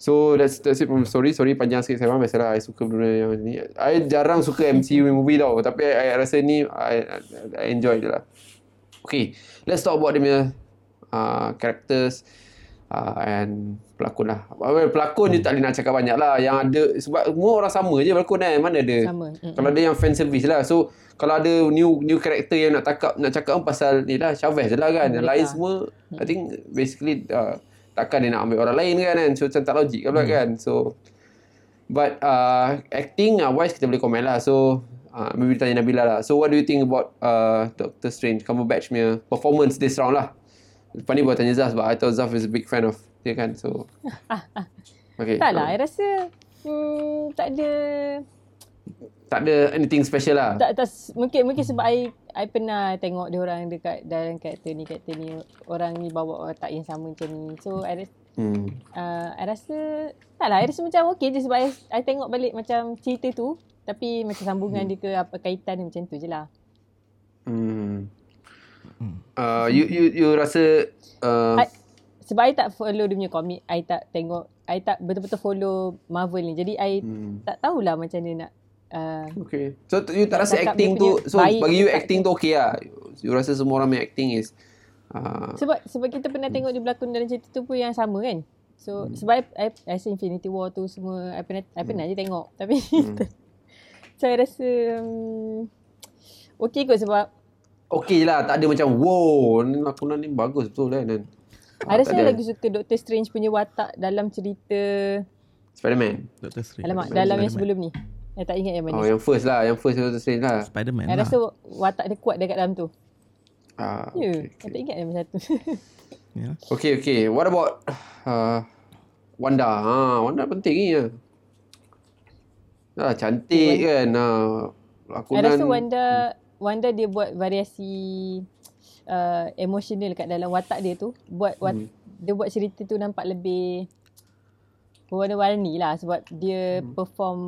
So that's that's it from the story. Sorry panjang sikit saya faham. Biasalah I suka benda yang ni. I jarang suka MCU movie tau. Tapi I, I rasa ni I, I enjoy je lah. Okay. Let's talk about dia punya uh, characters uh, and pelakon lah. Well, pelakon je tak boleh nak cakap banyak lah. Yang ada sebab semua orang sama je pelakon kan. Mana ada. Sama. Kalau ada yang fan service lah. So kalau ada new new character yang nak cakap nak cakap pun pasal ni lah Chavez je lah kan. Yang lain semua I think basically uh, takkan dia nak ambil orang lain kan kan. So macam tak logik kan pula kan. So but uh, acting uh, wise kita boleh komen lah. So uh, maybe tanya Nabila lah. So what do you think about uh, Doctor Strange Cumberbatch punya performance this round lah? Lepas ni buat tanya Zaf sebab I thought Zaf is a big fan of dia kan. So (laughs) Okay. Tak lah, I rasa hmm, tak ada Tak ada anything special lah. tak, tak mungkin mungkin sebab I I pernah tengok dia orang dekat dalam karakter ni karakter ni orang ni bawa watak yang sama macam ni. So I rasa Hmm. uh, I rasa tak lah I rasa macam okey je sebab I, I tengok balik macam cerita tu tapi macam sambungan dia ke apa kaitan dia macam tu je lah. Hmm. Uh, you you you rasa uh, I, sebab I tak follow dia punya komik, I tak tengok, I tak betul-betul follow Marvel ni. Jadi I hmm. tak tahulah macam dia nak uh, Okay. So you tak rasa acting tu so bagi you acting tu okay lah. You rasa semua orang punya acting is uh, Sebab sebab kita pernah tengok dia berlakon dalam cerita tu pun yang sama kan. So hmm. sebab I, I, I rasa Infinity War tu semua I pernah I pernah je tengok tapi hmm. (laughs) saya rasa um, okey kot sebab okay lah. Tak ada macam wow ni lakonan ni bagus betul kan. Kan. I rasa I lagi suka Doctor Strange punya watak dalam cerita Spider-Man. Doctor Strange. alamak Spider-Man. dalam yang sebelum ni. I tak ingat yang mana. Oh yang first lah. Yang first Doctor Strange lah. Spider-Man I lah. rasa watak dia kuat dekat dalam tu. Ah, Ya, yeah, okay, I tak ingat yang mana satu. (laughs) Yeah. okay, okay. What about uh, Wanda? Ha, Wanda penting ni ya. Ah, cantik kan. Ha, I lakonan. rasa Wanda Wanda dia buat variasi uh, emotional kat dalam watak dia tu. Buat wat, Hmm. dia buat cerita tu nampak lebih berwarna-warni lah sebab dia Hmm. perform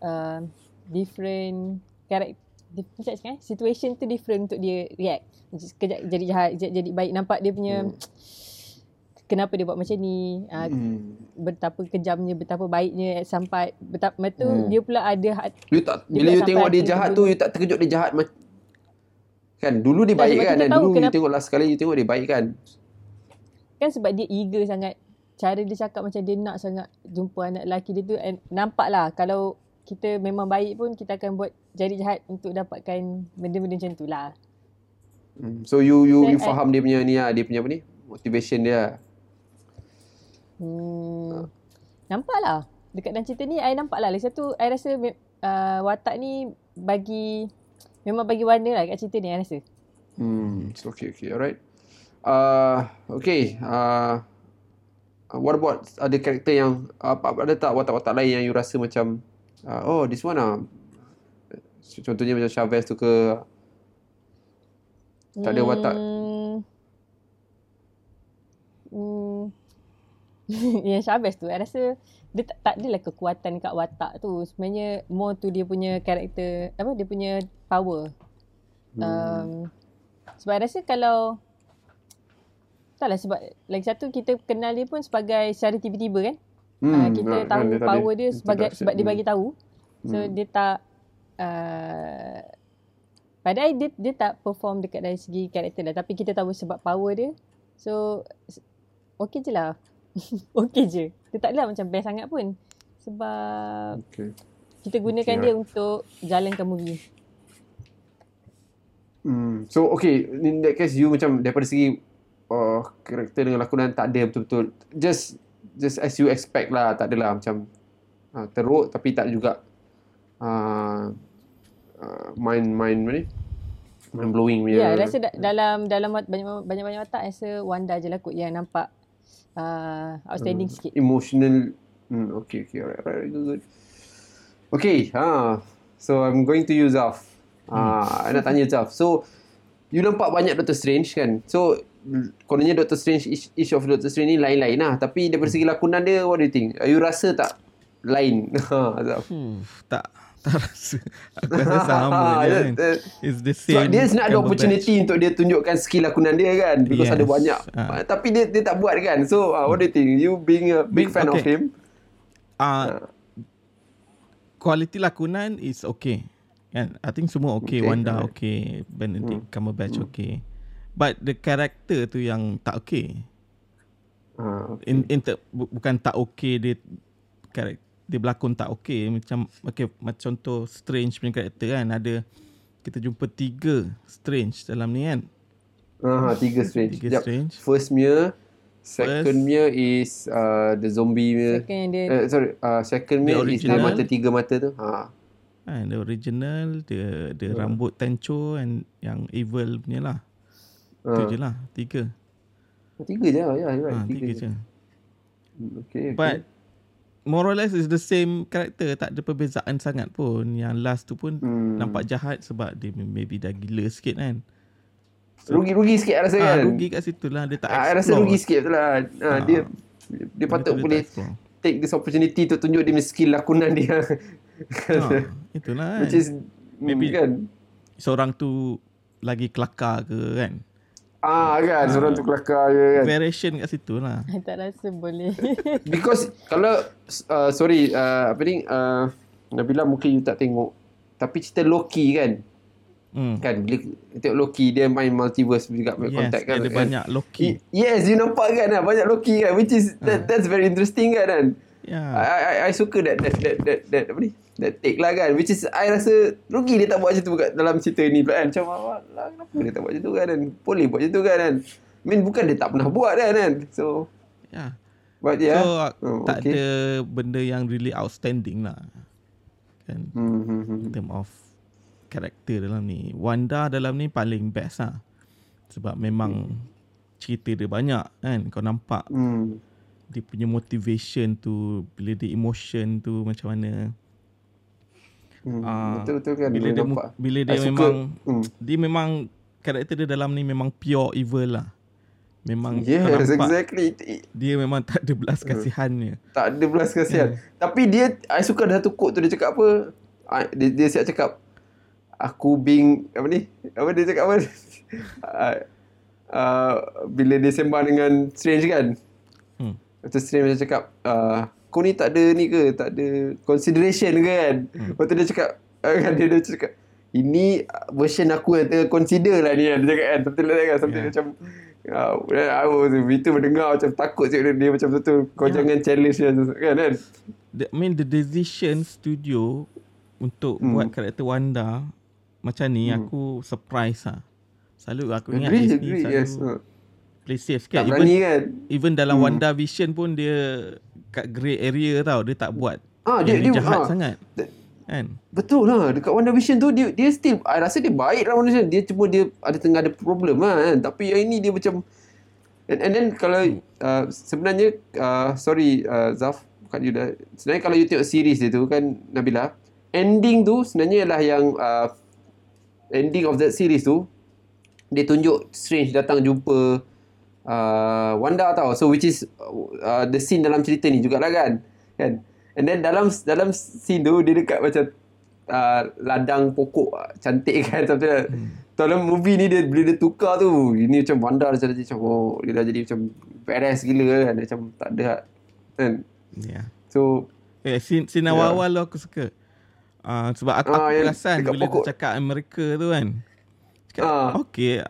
uh, different karakter macam cakap eh, situation tu different untuk dia react. Sekejap jadi jahat, sekejap jadi baik. Nampak dia punya Hmm. (tsk) kenapa dia buat macam ni. Uh, Hmm. betapa kejamnya, betapa baiknya sampai betapa tu Hmm. dia pula ada hat- You tak bila you tengok dia jahat tu dulu. you tak terkejut dia jahat ma- Kan dulu dia baik kan dan dulu you kenapa- tengok last kali you tengok dia baik kan. Kan sebab dia eager sangat. Cara dia cakap macam dia nak sangat jumpa anak lelaki dia tu. And nampak lah kalau kita memang baik pun kita akan buat jadi jahat untuk dapatkan benda-benda macam tu lah. Hmm. So you you you Then, faham dia punya ni lah, dia punya apa ni? Motivation dia. lah. Hmm. Nampak lah. Dekat dalam cerita ni, I nampak lah. Lagi satu, I rasa uh, watak ni bagi, memang bagi warna lah kat cerita ni, I rasa. Hmm. So okay okay alright. Uh, okay. Uh, what about ada karakter yang apa ada tak watak-watak lain yang you rasa macam uh, oh this one ah contohnya macam Chavez tu ke tak ada watak. Hmm. (laughs) yang Chavez tu, I rasa dia tak, tak adalah kekuatan kat watak tu. Sebenarnya more tu dia punya karakter, apa, dia punya power. Um, sebab I rasa kalau Taklah sebab lagi satu kita kenal dia pun sebagai secara tiba-tiba kan. Hmm, uh, kita ah, tahu dia power dia sebagai introduction. sebab dia Hmm. bagi tahu. So Hmm. dia tak uh, padahal dia dia tak perform dekat dari segi karakter lah tapi kita tahu sebab power dia. So okey je lah. (laughs) okey je. Dia tak adalah macam best sangat pun. Sebab Okay. kita gunakan Okay, dia untuk jalankan movie. Hmm. So okay, in that case you macam daripada segi uh, karakter dengan lakonan tak ada betul-betul just just as you expect lah, tak adalah macam uh, teruk tapi tak juga uh, uh, mind mind ni? Mind blowing Ya, yeah, rasa da- dalam dalam banyak banyak banyak watak rasa Wanda je lah kot yang nampak uh, outstanding Hmm. sikit. emotional hmm, okay okay alright, alright good, good. okay ha so I'm going to use Zaf ah I nak tanya Zaf so you nampak banyak Doctor Strange kan so kononnya Doctor Strange each, each of Doctor Strange ni lain-lain lah tapi daripada segi lakonan dia what do you think you rasa tak lain (laughs) ha Zaf Hmm, tak. Aku rasa sama (laughs) je kan. It's the sebab same. dia sebenarnya ada opportunity untuk dia tunjukkan skill lakonan dia kan because Yes. ada banyak Ah. tapi dia dia tak buat kan so uh, what do you think you being a big Being- fan of okay. him Ah, kualiti lakonan is okay. Kan? I think semua okay. Okay, Wanda alright. okay. Benedict Cumberbatch okay. But the character tu yang tak okay. Ah, okay. In, in ter, bu, bukan tak okay dia karak, dia berlakon tak okay macam okay macam contoh Strange punya karakter kan ada kita jumpa tiga Strange dalam ni kan. Ah, tiga strange. Tiga Jap. Strange. First nya, second First. nya is uh, the zombie nya. Second dia Uh, sorry, uh, second The nya is dia mata tiga mata tu. Ha. Kan, the original, the the Hmm. rambut tencho and yang evil punya lah. Tu Ah. je lah, tiga. Tiga je lah. Ya, yeah, right. Ha, tiga je. Hmm, Okay, okay. But more or less is the same character, tak ada perbezaan sangat pun. Yang last tu pun Hmm. nampak jahat sebab dia maybe dah gila sikit kan. Rugi-rugi sikit rasa Ah, kan. rugi kat situ lah dia tak Ah, I rasa explore. rugi sikit lah. Ah, Ah. dia dia patut dia boleh tak explore. take this opportunity untuk tunjuk dia punya skill lakonan dia. Ha, (laughs) itulah kan. Which is Maybe- maybe kan. Seorang tu lagi kelakar ke kan. Ah kan, seorang tu kelakar je kan. Variation kat situ lah. I (laughs) tak rasa boleh. (laughs) Because kalau uh, sorry uh, apa ni uh, Nabila mungkin you tak tengok tapi cerita Loki kan Hmm. kan bila tengok Loki dia main multiverse juga main Yes, contact kan ada kan. banyak Loki. Yes you nampak kan ah, banyak Loki kan which is that, that's very interesting kan kan Ya. I, I, I suka that that, that that that apa ni that take lah kan which is I rasa rugi dia tak buat macam tu kat dalam cerita ni pula kan macam "Alah, kenapa dia tak buat macam tu kan kan boleh buat macam tu kan kan I mean bukan dia tak pernah buat kan kan so Ya. but yeah So Oh, tak okay. ada benda yang really outstanding lah. Kan. hmm, hmm, hmm. in term of karakter dalam ni. Wanda dalam ni paling best lah. Sebab memang cerita dia banyak kan. Kau nampak Hmm. Dia punya motivation tu, bila dia emotion tu macam mana. Hmm, Ah, betul-betul kan Bila dia nampak. bila dia I suka- memang hmm. dia memang karakter dia dalam ni memang pure evil lah. Memang Yes, nampak exactly. Dia memang tak ada Hmm. belas kasihannya. Tak ada belas kasihan. Hmm. Tapi dia, I suka dah tu quote tu dia cakap apa? I, dia, dia siap cakap, aku being, apa ni? Apa dia cakap apa? (laughs) uh, uh, bila dia sembang dengan Strange kan? Lepas tu macam cakap, uh, kau ni tak ada ni ke? Tak ada consideration ke kan? Hmm. Lepas tu dia cakap, uh, (laughs) kan dia, dia cakap, ini version aku yang tengah consider lah ni kan. Dia cakap kan. Something like that kan. Something Yeah. macam Uh, I was itu mendengar macam takut cik dia, dia macam betul kau Yeah. jangan challenge dia kan kan the, I mean the decision studio untuk Hmm. buat karakter Wanda macam ni Hmm. aku surprise lah. Selalu aku ingat agree Disney agree selalu yes play safe tak sikit. Even, berani kan even dalam Hmm. Wanda Vision pun dia kat grey area tau. Dia tak buat ah dia dia, dia jahat ah, sangat. Kan? Betul lah Dekat WandaVision tu Dia dia still I rasa dia baik lah WandaVision Dia cuma dia Ada tengah ada problem lah kan Tapi yang ini dia macam And, and then kalau uh, Sebenarnya uh, Sorry uh, Zaf Bukan you dah Sebenarnya kalau you tengok series dia tu kan Nabila Ending tu Sebenarnya ialah yang uh, Ending of that series tu Dia tunjuk Strange datang jumpa uh, Wanda tau So which is uh, The scene dalam cerita ni jugalah kan Kan And then dalam dalam scene tu dia dekat macam uh, ladang pokok uh, cantik (laughs) kan something like that. Hmm. Dalam movie ni dia bila dia tukar tu ini macam Wanda dah jadi macam oh dia dah jadi macam badass gila kan macam tak ada kan. Yeah. Ya. So Eh, scene, scene Yeah. awal-awal tu aku suka. Uh, sebab aku, Ah, aku perasan bila pokok. dia cakap Amerika tu kan. Cakap, Ah. okay.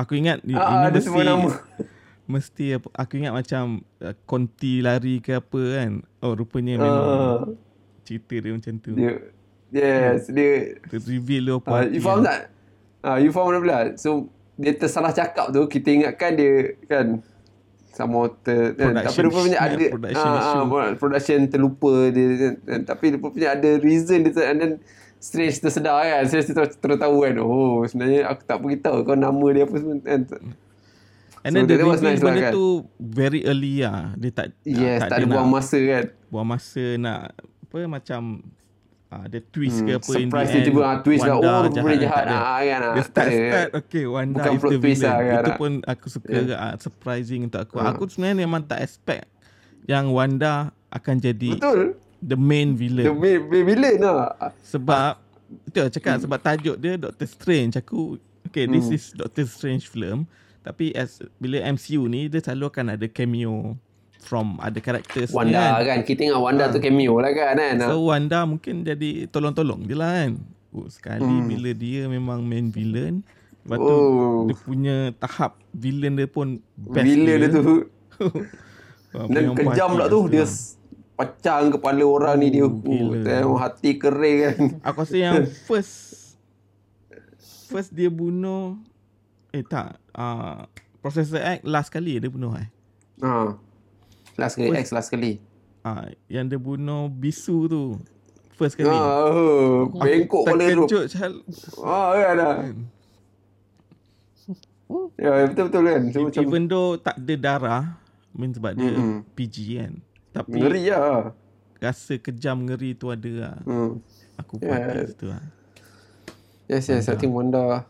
Aku ingat Ah, ini ada mesti, semua nama. (laughs) mesti apa, aku ingat macam uh, konti lari ke apa kan. Oh rupanya memang uh, cerita dia macam tu. dia yes dia Dia reveal dia apa uh, you faham tak? Ah uh, you faham mana pula? So dia tersalah cakap tu kita ingatkan dia kan sama ter kan? tapi rupanya issue, ada production ah, issue. ah, production terlupa dia kan? tapi rupanya ada reason dia and then Strange tersedar kan Strange terus, terus tahu kan oh sebenarnya aku tak beritahu kau nama dia apa semua kan And then So, the that was reveal nice lah benda kan? tu very early lah. Dia tak yes tak, ada nak buang masa kan buang masa nak apa macam uh, ada twist ke Hmm, apa in the surprise end. tiba-tiba, ah, twist lah. Oh, jahat. tak ada. Ah, kan, ah, Dia tak ada. start-start okay Wanda Bukan is the twist villain. lah, kan, Itu ah. pun aku suka Yeah. uh, surprising untuk aku. Ah. Aku sebenarnya memang tak expect yang Wanda akan jadi betul the main the villain. main, main villain lah Sebab itu aku cakap sebab tajuk dia Doctor Strange. Aku okay this Hmm. is Doctor Strange film tapi as bila MCU ni dia selalu akan ada cameo from ada characters Wanda kan kita ingat Wanda tu cameo lah kan kan So Wanda mungkin jadi tolong-tolong je lah kan. Oh, sekali Hmm. hmm. bila dia memang main villain. Lepas tu Oh. dia punya tahap villain dia pun best Bila dia tu (laughs) Wah, Dan kejam pula tu lah Dia pecang kepala orang ni dia Oh, oh, gila. tengok hati kering kan (laughs) Aku rasa yang (laughs) first First dia bunuh Eh tak uh, Professor X last kali dia bunuh eh ha. Last kali First- X last kali uh, Yang dia bunuh bisu tu First kali ha, oh, Bengkok kepala tu Terkejut Chal ha, kan ah. (laughs) Ya betul-betul kan so, macam Even though tak ada darah Mean sebab dia Mm-mm. PG kan Tapi Ngeri lah rasa kejam ngeri tu ada lah. hmm. Aku puas Yeah. yeah. situ lah. Yes yes I think Wanda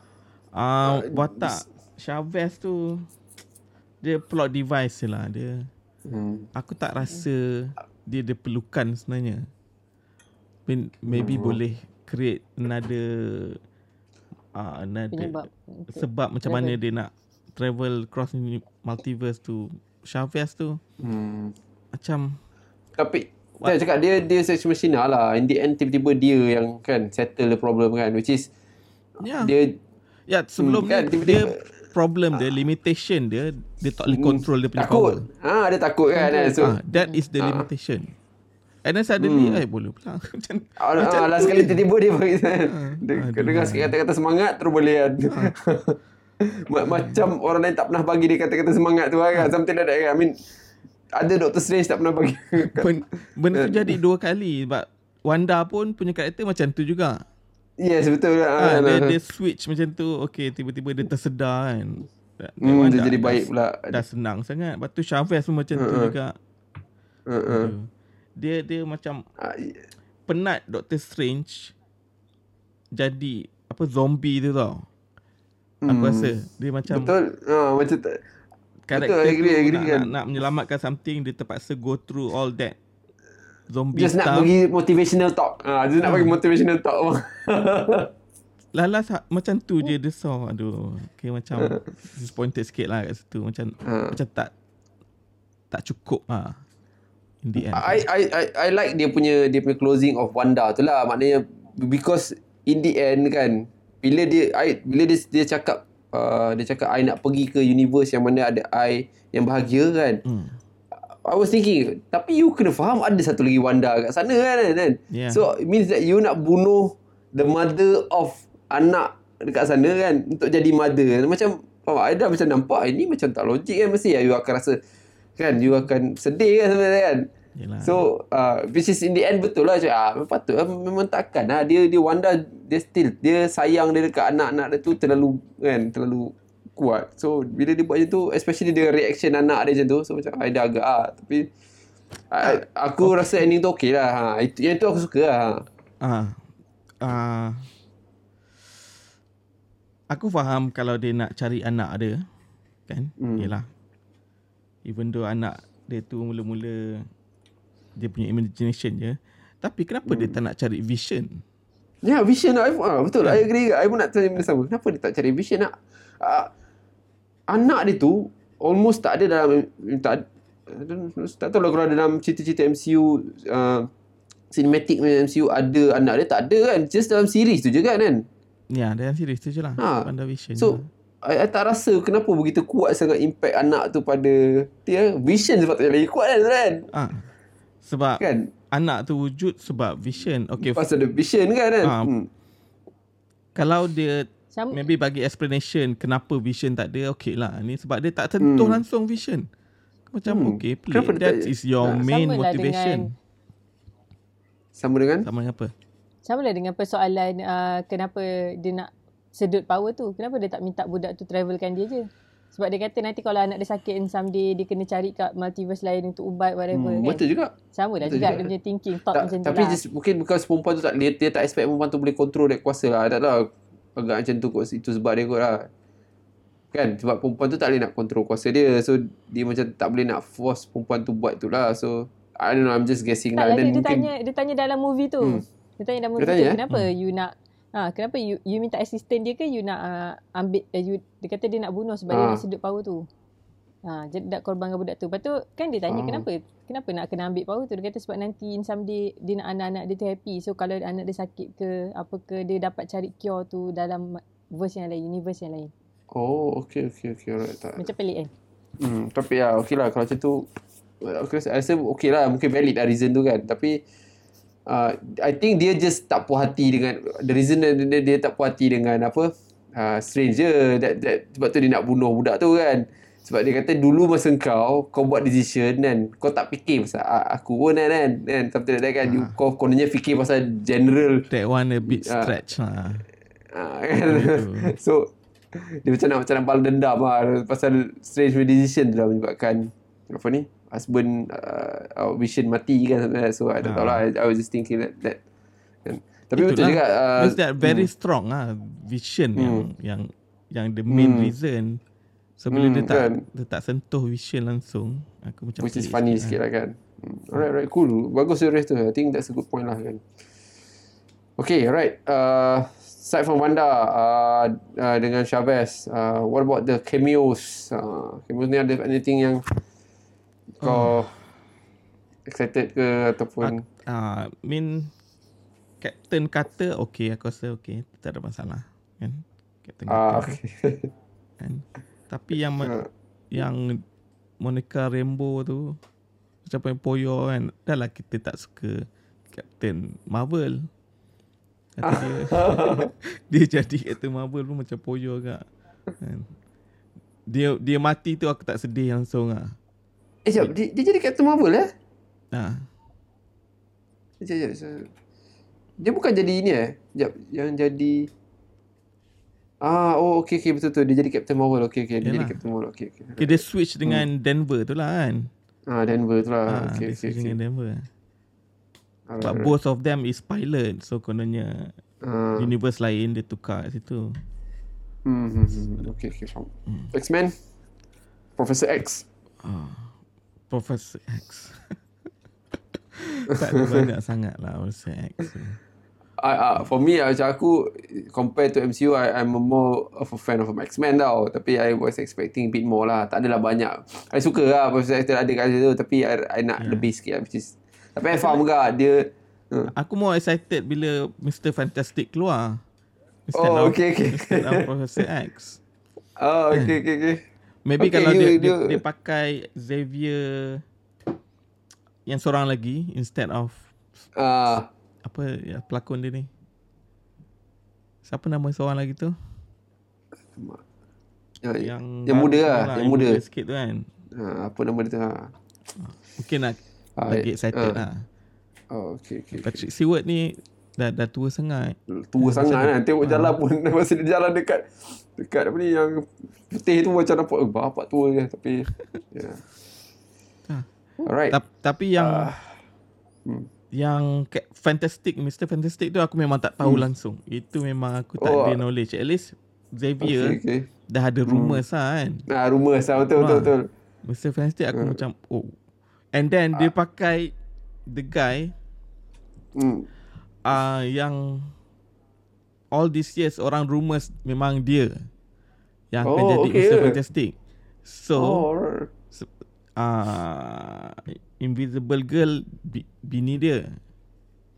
Ah, uh, watak Chavez tu dia plot device je lah dia. hmm. Aku tak rasa dia ada perlukan sebenarnya. Maybe, maybe Hmm. boleh create another uh, another Penyebab. sebab macam mana dia nak travel cross multiverse tu Chavez tu Hmm. Macam Tapi saya cakap dia dia search machine lah In the end tiba-tiba dia yang kan Settle the problem kan Which is ya Dia Ya sebelum Hmm, kan, dia tiba-tiba- problem dia limitation dia dia tak boleh Hmm, control dia punya Takut power. Ah Dia takut kan kan So ah, that is the Ah. limitation. And then suddenly Hmm. eh boleh pula (laughs) macam Ah, macam ah, last sekali je. tiba-tiba dia bagi kan. Dia dengar sikit kata-kata semangat terus boleh kan. (laughs) Ma- Macam orang lain tak pernah bagi dia kata-kata semangat tu kan. Something like that kan. I mean ada Doctor Strange tak pernah bagi. Ben, benda tu jadi dua kali sebab Wanda pun punya karakter macam tu juga. yes betul lah. Ah, Ah, dia, nah. dia switch macam tu. Okay, tiba-tiba dia tersedar kan. Dan Hmm, dia jadi dah- baik pula. Dah senang sangat. Lepas tu Chavez pun macam tu Uh-uh. juga. Uh-uh. Dia dia macam Ah, i- penat Doctor Strange jadi apa zombie tu tau. Aku Hmm. rasa dia macam Betul. Ah, macam tak. Karakter Betul, agree, tu agree nak, kan. nak, nak menyelamatkan something dia terpaksa go through all that zombie Just nak stuff. bagi motivational talk. Ah, just nak bagi motivational talk. (laughs) Lalas ha- macam tu je dia saw. Aduh. Okay, macam disappointed sikit lah kat situ. Macam Ah. macam tak tak cukup lah. In the end. I I I I like dia punya dia punya closing of Wanda tu lah. Maknanya because in the end kan bila dia I, bila dia dia cakap uh, dia cakap I nak pergi ke universe yang mana ada I yang bahagia kan. Hmm. I was thinking tapi you kena faham ada satu lagi Wanda kat sana kan kan. Yeah. So it means that you nak bunuh the mother of anak dekat sana kan untuk jadi mother. Macam faham I dah macam nampak ini macam tak logik kan mesti you akan rasa kan you akan sedih kan sebenarnya kan. Yelah. So uh, which is in the end betul lah cakap, ah, patut lah, memang takkan lah dia dia Wanda dia still dia sayang dia dekat anak-anak dia tu terlalu kan terlalu kuat. So bila dia buat macam tu especially dia reaction anak dia macam tu so macam I dah agak ah tapi I, aku rasa ending tu okey lah. Ha. Itu, yang tu aku suka lah. Ha. Ah, ah, aku faham kalau dia nak cari anak dia, kan? Hmm. Yelah. Even though anak dia tu mula-mula dia punya imagination je. Tapi kenapa dia tak nak cari vision? Ya, vision lah. Ah, betul. I agree. I pun nak tanya benda sama. Kenapa dia tak cari vision nak? Ah, anak dia tu almost tak ada dalam tak tak tahu lah kalau dalam cerita-cerita MCU uh, cinematic MCU ada anak dia tak ada kan just dalam series tu je kan kan Ya, dalam series tu je lah. Ha. WandaVision. so I, I tak rasa kenapa begitu kuat sangat impact anak tu pada dia vision sepatutnya lagi kuat kan kan ah. Sebab kan anak tu wujud sebab vision. Okay, pasal ada vision kan kan Ah. hmm. kalau dia Sama, maybe bagi explanation kenapa vision tak ada, okay lah. Ni sebab dia tak sentuh Hmm. langsung vision. Macam Hmm. okay, play. That tak- is your Ah. main Sama lah motivation. sama dengan Sama dengan apa? sama lah dengan persoalan uh, kenapa dia nak sedut power tu. Kenapa dia tak minta budak tu travelkan dia je? Sebab dia kata nanti kalau anak dia sakit and someday dia kena cari kat multiverse lain untuk ubat whatever hmm, kan. betul juga Sama lah Betul juga juga. dia punya thinking thought tak, macam tu tapi lah. just, mungkin because perempuan tu tak dia, dia tak expect perempuan tu boleh control that kuasa lah tak tahu agak macam tu kot itu sebab dia kot lah kan sebab perempuan tu tak boleh nak control kuasa dia so dia macam tak boleh nak force perempuan tu buat tu lah so I don't know I'm just guessing tak lah lagi dan dia mungkin tanya dia tanya dalam movie tu. Hmm. Dia tanya dalam Dia movie tanya, tu eh? kenapa you nak ha kenapa you you minta assistant dia ke you nak uh, ambil uh, you dia kata dia nak bunuh sebab dia Ah. nak sedut power tu. Ha jadi nak korbankan budak tu. Lepas tu kan dia tanya Ah. kenapa kenapa nak kena ambil power tu. Dia kata sebab nanti in someday dia nak anak-anak dia tu happy. So kalau anak dia sakit ke apa ke dia dapat cari cure tu dalam verse yang lain, universe yang lain. oh okay okay okay alright tak Macam pelik kan? Hmm, tapi ya okey lah kalau macam tu aku rasa, rasa okey lah mungkin valid lah reason tu kan tapi uh, I think dia just tak puas hati dengan the reason dia, dia, dia tak puas hati dengan apa? Uh, strange je that, that, sebab tu dia nak bunuh budak tu kan. Sebab dia kata dulu masa kau kau buat decision kan kau tak fikir pasal aku pun kan kan, kan something like that kan. You, kau kononnya fikir pasal general. That one a bit Ah. stretch lah. uh, kan? (laughs) So dia macam nak macam nak balas dendam lah pasal strange decision tu lah menyebabkan apa ni husband uh, vision mati kan something like that. so I tak tahu lah I, I was just thinking that, that kan. tapi betul Itulah. juga uh, Means that very strong lah vision yang yang yang the main Hmm. reason. So bila Hmm, dia tak kan. dia tak sentuh vision langsung, aku macam which is funny sikit sikit lah kan hmm. alright alright cool bagus rest tu I think that's a good point lah kan okay alright uh, aside from Wanda uh, uh, dengan Chavez uh, what about the cameos uh, cameos ni ada anything yang kau excited ke ataupun Ah, uh, mean Captain Carter okay aku rasa okay tak ada masalah kan. Captain ah Carter okay. (laughs) kan. Tapi yang ma- Ah. yang Monica Rambeau tu macam main poyo kan. Dah lah kita tak suka Captain Marvel. Kata dia (laughs) dia jadi Captain Marvel pun macam poyo agak. Kan. Dia dia mati tu aku tak sedih langsung ah. Eh jap dia, dia jadi Captain Marvel eh Ha. Sekejap, sekejap, sekejap. Dia bukan jadi ini eh? Sekejap, yang jadi... Ah, oh, okay, okay, betul tu. Dia jadi Captain Marvel. Okay, okay. Dia jadi Yalah. Captain Marvel. Okay, okay. Okay, dia switch dengan Denver tu lah kan. Ah, Denver tu lah. Ha, okay, dia okay, dengan Denver. Alright, But both of them is pilot. So kononnya Ah, universe lain dia tukar kat situ. hmm, hmm, hmm. Okay, okay, faham. X-Men? Professor X? Ah, Professor X. (laughs) tak ada banyak sangat lah Professor X. I, uh, for me, uh, macam aku, compared to MCU, I, I'm more of a fan of X-Men tau. Tapi I was expecting a bit more lah. Tak adalah banyak. I suka lah Professor X ada kat situ. Tapi I, I nak Yeah. lebih sikit lah. Which is, tapi I faham juga dia Aku more excited bila Mr. Fantastic keluar. Oh, okay, okay. Instead of Professor X. (laughs) Oh, okay, okay, okay. Maybe Okay, kalau dia, dia, you- dia pakai Xavier yang seorang lagi instead of Ah, apa ya pelakon dia ni. Siapa nama seorang lagi tu? yang, Yang yang muda lah, tu yang muda. sikit tu kan. Ah, apa nama dia tu? Ha. Mungkin nak lagi eh, excited ah. lah. Oh, okay, okay. Patrick Stewart ni dah dah tua sangat. Tua sangat kan. Tengok Ah. jalan pun (laughs) masa dia jalan dekat dekat apa ni yang putih tu macam nampak eh, bapak tua je tapi (laughs) yeah. Ah. Alright. Ta- tapi yang hmm. yang fantastic Mr Fantastic tu aku memang tak tahu langsung. Itu memang aku tak Hmm. Oh. ada knowledge. At least Xavier Okay, okay. dah ada rumours lah kan. Nah, rumah sah betul betul Ah. betul. Mr Fantastic aku Hmm. macam oh. And then dia pakai the guy Hmm. Uh, yang all these years orang rumours memang dia yang akan Oh, jadi okay. Mr Fantastic. So Oh, uh, Invisible Girl bi- bini dia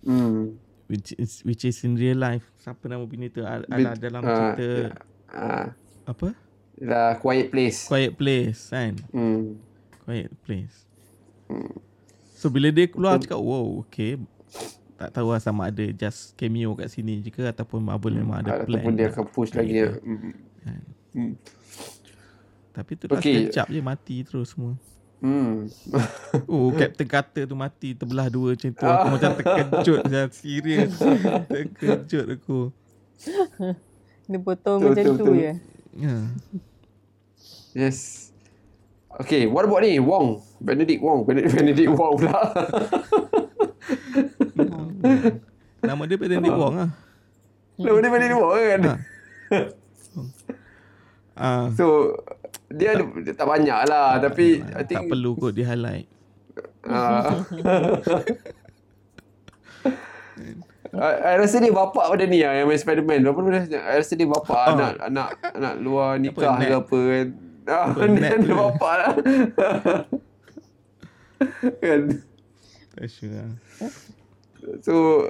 Hmm. which is which is in real life. Siapa nama bini tu? Al- Ala dalam ah, cerita Ah, apa? dah quiet place. Quiet Place kan. Hmm. Quiet Place. So bila dia keluar cakap wow okay tak tahu lah sama ada just cameo kat sini je ke ataupun Marvel memang ada plan. Ataupun dia akan push lagi ya. dia. Hmm. Kan. Hmm. Tapi tu dah Okay. sekejap je mati terus semua. Hmm. (laughs) Oh Captain Carter tu mati terbelah dua macam tu. Aku macam (laughs) terkejut saya serius. terkejut aku. Dia potong Betul, macam betul, tu betul. je. Ya. Yes. Okay, what about ni? Wong. Benedict Wong. Benedict, (laughs) Benedict Wong pula. Nama dia Benedict Wong lah. Nama dia Benedict Wong kan? Ha. (laughs) Ah, So, dia, ada, dia tak banyak lah. Tapi, I tak think... perlu kot di highlight. Uh, (laughs) I, I rasa dia bapak pada ni lah yang main Spiderman. Apa nama dia? I rasa dia bapak Oh. anak anak anak luar nikah ke apa kan. Ah, dia, Ned dia bapak lah. (laughs) kan. Tak sure lah. So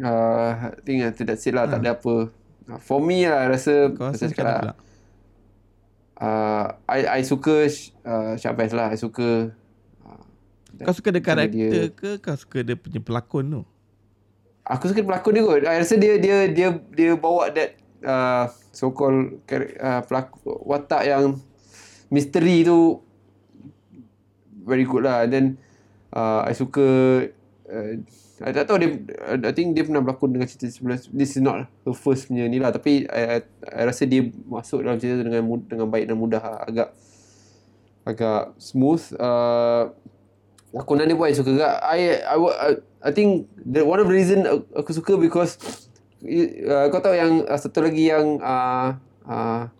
uh, I think uh, that's it lah. Tak ada apa. Uh, for me lah, rasa Kau rasa cakap lah. pula? Uh, I, I suka uh, Syabaz lah. I suka uh, Kau suka dia karakter ke kau suka dia punya pelakon tu? Aku suka pelakon dia kot. I rasa dia dia dia dia bawa that uh, so called uh, pelakon watak yang misteri tu very good lah. Then uh, I suka uh, I tak tahu dia I think dia pernah berlakon dengan cerita sebelum this is not her first punya ni lah tapi I, I, I rasa dia masuk dalam cerita dengan dengan baik dan mudah lah. agak agak smooth uh, lakonan dia pun I suka juga I I, I, I think the one of the reason aku- suka because uh, kau tahu yang uh, satu lagi yang uh, uh,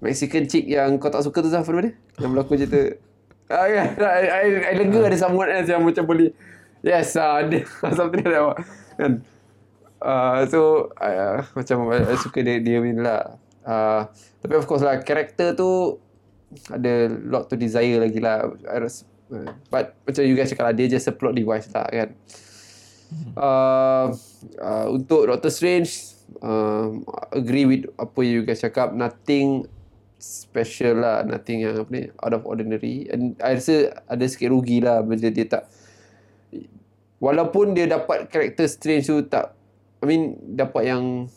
Mexican chick yang kau tak suka tu Zaf apa nama dia yang berlakon cerita I, I, I lega ada someone else yang macam boleh Yes, (laughs) uh, something like that kan. Uh, so uh, macam I, I suka dia dia punya lah. Uh, tapi of course lah karakter tu ada lot to desire lagi lah. I rasa, uh, but macam you guys cakap lah dia just a plot device lah kan. Uh, uh, untuk Doctor Strange um, agree with apa you guys cakap nothing special lah nothing yang apa ni out of ordinary. And I rasa ada sikit rugi lah bila dia tak walaupun dia dapat karakter Strange tu tak I mean dapat yang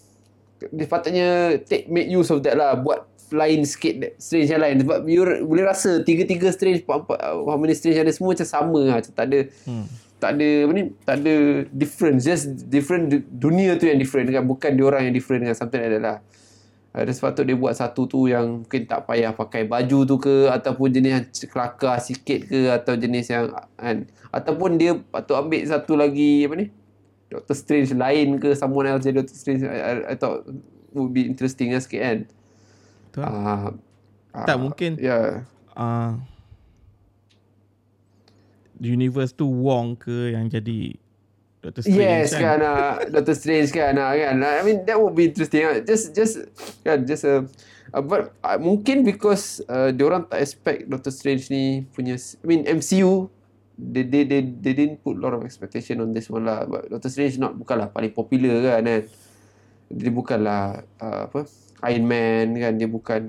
dia patutnya take make use of that lah buat lain sikit Strange yang lain. Sebab you boleh rasa tiga-tiga Strange empat-empat how many Strange ada semua macam sama lah. Macam tak ada Hmm. tak ada apa ni tak ada difference. Just different du- dunia tu yang different kan bukan dia orang yang different dengan something like that lah ada sepatut dia buat satu tu yang mungkin tak payah pakai baju tu ke ataupun jenis yang kelakar sikit ke atau jenis yang kan ataupun dia patut ambil satu lagi apa ni Doctor Strange lain ke someone else jadi Doctor Strange I, I, I thought would be interesting lah sikit kan Betul. uh, Tak, mungkin- ya yeah. uh, universe tu Wong ke yang jadi Doctor Strange Yes kan, uh, Doctor Strange kan, uh, kan. I mean that would be interesting. Uh. Just just kan just uh, uh, but uh, mungkin because uh, diorang tak expect Doctor Strange ni punya I mean MCU they, they, they, they didn't put a lot of expectation on this one lah. But Doctor Strange not bukanlah paling popular kan kan. Dia bukanlah uh, apa Iron Man kan. Dia bukan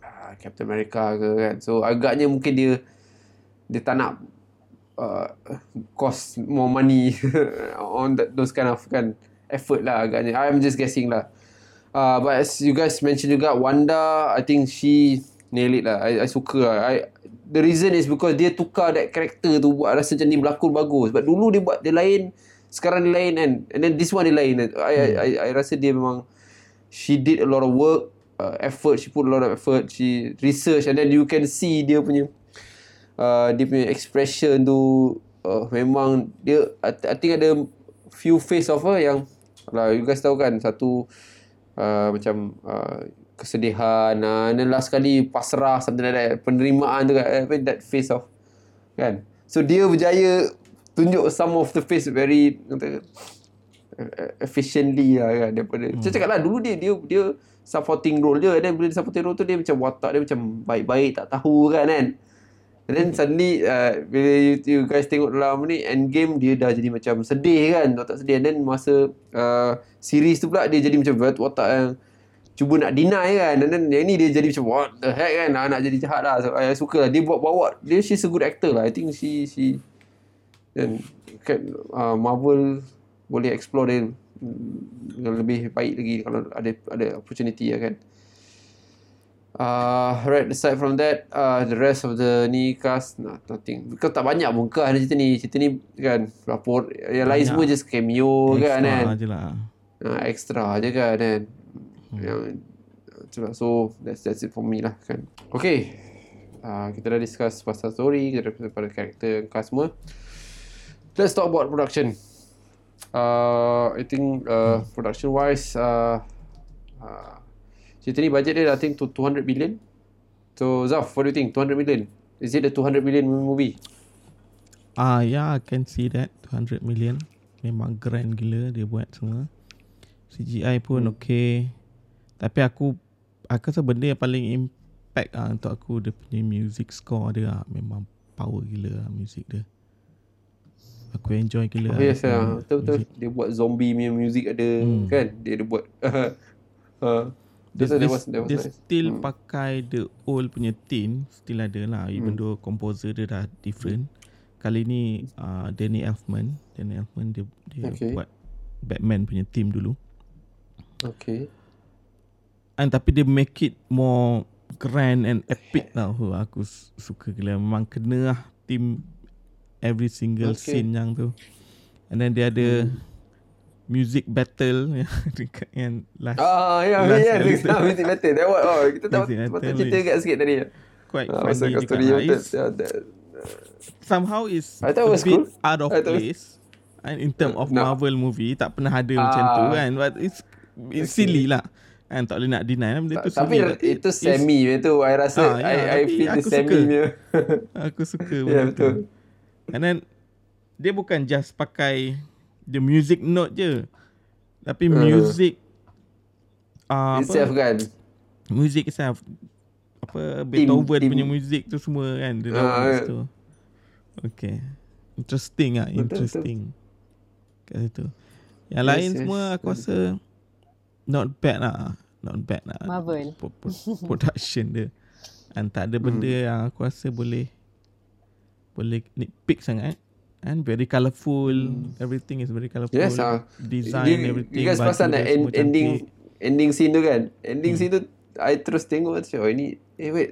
uh, Captain America ke kan. So agaknya mungkin dia dia tak nak uh, cost more money (laughs) on that, those kind of kan effort lah agaknya. I'm just guessing lah. Uh, but as you guys mentioned juga, Wanda, I think she nail it lah. I, I suka lah. I, the reason is because dia tukar that character tu buat rasa macam ni berlakon bagus. But dulu dia buat dia lain, sekarang dia lain kan. And then this one dia lain. I, hmm. I, I, I rasa dia memang, she did a lot of work, uh, effort, she put a lot of effort, she research and then you can see dia punya, uh, dia punya expression tu, uh, memang dia, I, I think ada few face of her yang, lah you guys tahu kan, satu, uh, macam, uh, kesedihan uh, and then last kali pasrah something like that penerimaan tu kan eh, that face of kan so dia berjaya tunjuk some of the face very kata, efficiently lah kan daripada hmm. saya cakap lah dulu dia dia dia supporting role and then bila dia supporting role tu dia macam watak dia macam baik-baik tak tahu kan kan and then suddenly uh, bila you, you guys tengok dalam ni endgame dia dah jadi macam sedih kan watak sedih. And then masa uh, series tu pula dia jadi macam watak yang cuba nak deny kan. Dan then yang ni dia jadi macam what the heck kan? Nak, nak jadi jahat lah. So, I suka lah. Dia buat bawa dia she's a good actor lah. I think she she dan kan uh, Marvel boleh explore dia mm, lebih baik lagi kalau ada ada opportunity lah kan Uh, right, aside from that, uh, the rest of the ni cast, nah, nothing. Because tak banyak pun ke ada cerita ni. Cerita ni kan, lapor, yang lain semua just cameo extra kan. Extra je lah. Uh, extra je kan. kan hmm. yang itulah so that's that's it for me lah kan okay uh, kita dah discuss pasal story kita dah discuss pada karakter cast semua let's talk about production uh, I think uh, production wise uh, uh, cerita ni budget dia I think to 200 million so Zaf what do you think 200 million is it a 200 million movie Ah uh, yeah, I can see that 200 million. Memang grand gila dia buat semua. CGI pun hmm. okay. Tapi aku aku rasa benda yang paling impact ah untuk aku dia punya music score dia lah. memang power gila lah music dia. Aku enjoy gila. Oh, yes, lah. Betul betul. Dia buat zombie punya music ada hmm. kan? Dia ada buat uh, (laughs) dia, dia, was, dia nice. still hmm. pakai the old punya theme still ada lah even hmm. though composer dia dah different kali ni uh, Danny Elfman Danny Elfman dia, dia okay. buat Batman punya theme dulu okay and tapi dia make it more grand and epic tau huh, aku suka gila memang kena lah team every single okay. scene yang tu and then dia ada hmm. Music battle (laughs) dekat yang last ah ya last ya yeah, (laughs) music battle that what oh kita tahu patut cerita dekat sikit tadi quite uh, funny juga lah. yeah, that, somehow is a bit cool. out of place and in term of no. Marvel movie tak pernah ada uh, macam tu ah. kan but it's, it's okay. silly lah Kan tak boleh nak deny lah (laughs) benda tu Tapi sendiri. itu semi yes. itu I rasa ha, ya, I, I feel the semi suka. aku suka benda yeah, betul. tu And then Dia bukan just pakai The music note je. Tapi uh. music uh, Itself apa? kan? Music itself. Apa Beethoven team, punya music tu semua kan Dia uh, tu. Okay. Interesting ah, Interesting. Kat situ. Yang yes, lain yes, semua Aku yes. rasa not bad lah. Not bad lah. Marvel. Production dia. And tak ada benda hmm. yang aku rasa boleh boleh nitpick sangat and very colourful. Hmm. everything is very colourful. Yes, uh, design you, everything you guys pasal nak end, ending ending scene tu kan? Ending hmm. scene tu I terus tengok macam oh ini eh wait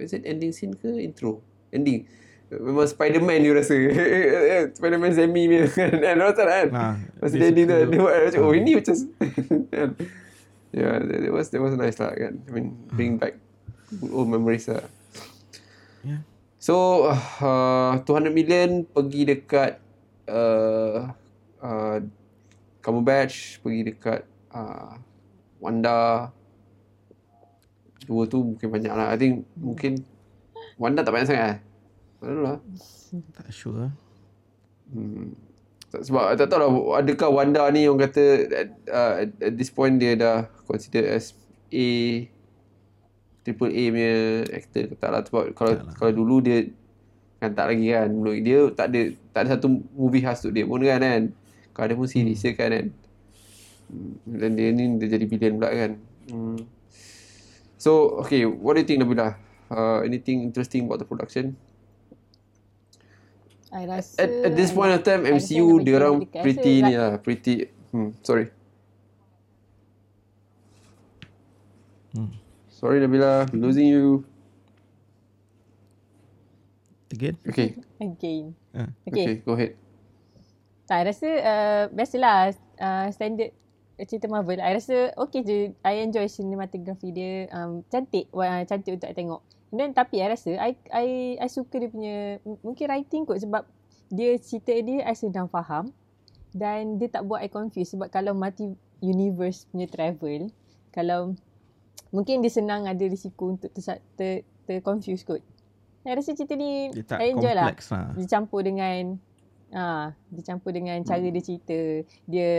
is it ending scene ke intro? Ending. Memang Spiderman you rasa. (laughs) Spiderman semi ni (laughs) kan? Dan rasa kan? Ha, Masa dia tu Dia buat macam Oh ini macam (laughs) kan? Yeah that was, that was nice lah kan? I mean Bring back Old memories lah. Yeah So uh, 200 million Pergi dekat uh, uh, Cumberbatch Pergi dekat uh, Wanda Dua tu mungkin banyak lah I think Mungkin Wanda tak banyak sangat lah lah. Tak sure. Hmm. Sebab tak tahu lah adakah Wanda ni orang kata at, uh, at this point dia dah consider as A triple A punya actor tak lah sebab kalau lah. kalau dulu dia Kan tak lagi kan. Dia tak ada tak ada satu movie khas untuk dia pun kan kan. Kalau ada pun series je kan kan. Hmm, Dan dia ni dia jadi villain pula kan. Hmm. So, okay, what do you think Nabila? Uh, anything interesting about the production? I rasa At, at this point of time, MCU dia orang pretty ni lah, pretty. Hmm, sorry. Hmm. Sorry Nabila, losing you. Again? Okay, Again. Ah. Okay. okay, go ahead. Tak, I rasa uh, biasalah uh, standard cerita Marvel. I rasa okay je. I enjoy cinematography dia. Um, cantik. Wah, cantik untuk I tengok. And then tapi I rasa I, I, I suka dia punya mungkin writing kot sebab dia cerita dia I sedang faham dan dia tak buat I confused sebab kalau multi universe punya travel kalau mungkin dia senang ada risiko untuk ter, ter, ter confuse kot. I rasa cerita ni Dia tak I enjoy lah kompleks lah. dicampur dengan ah dicampur dengan cara dia cerita dia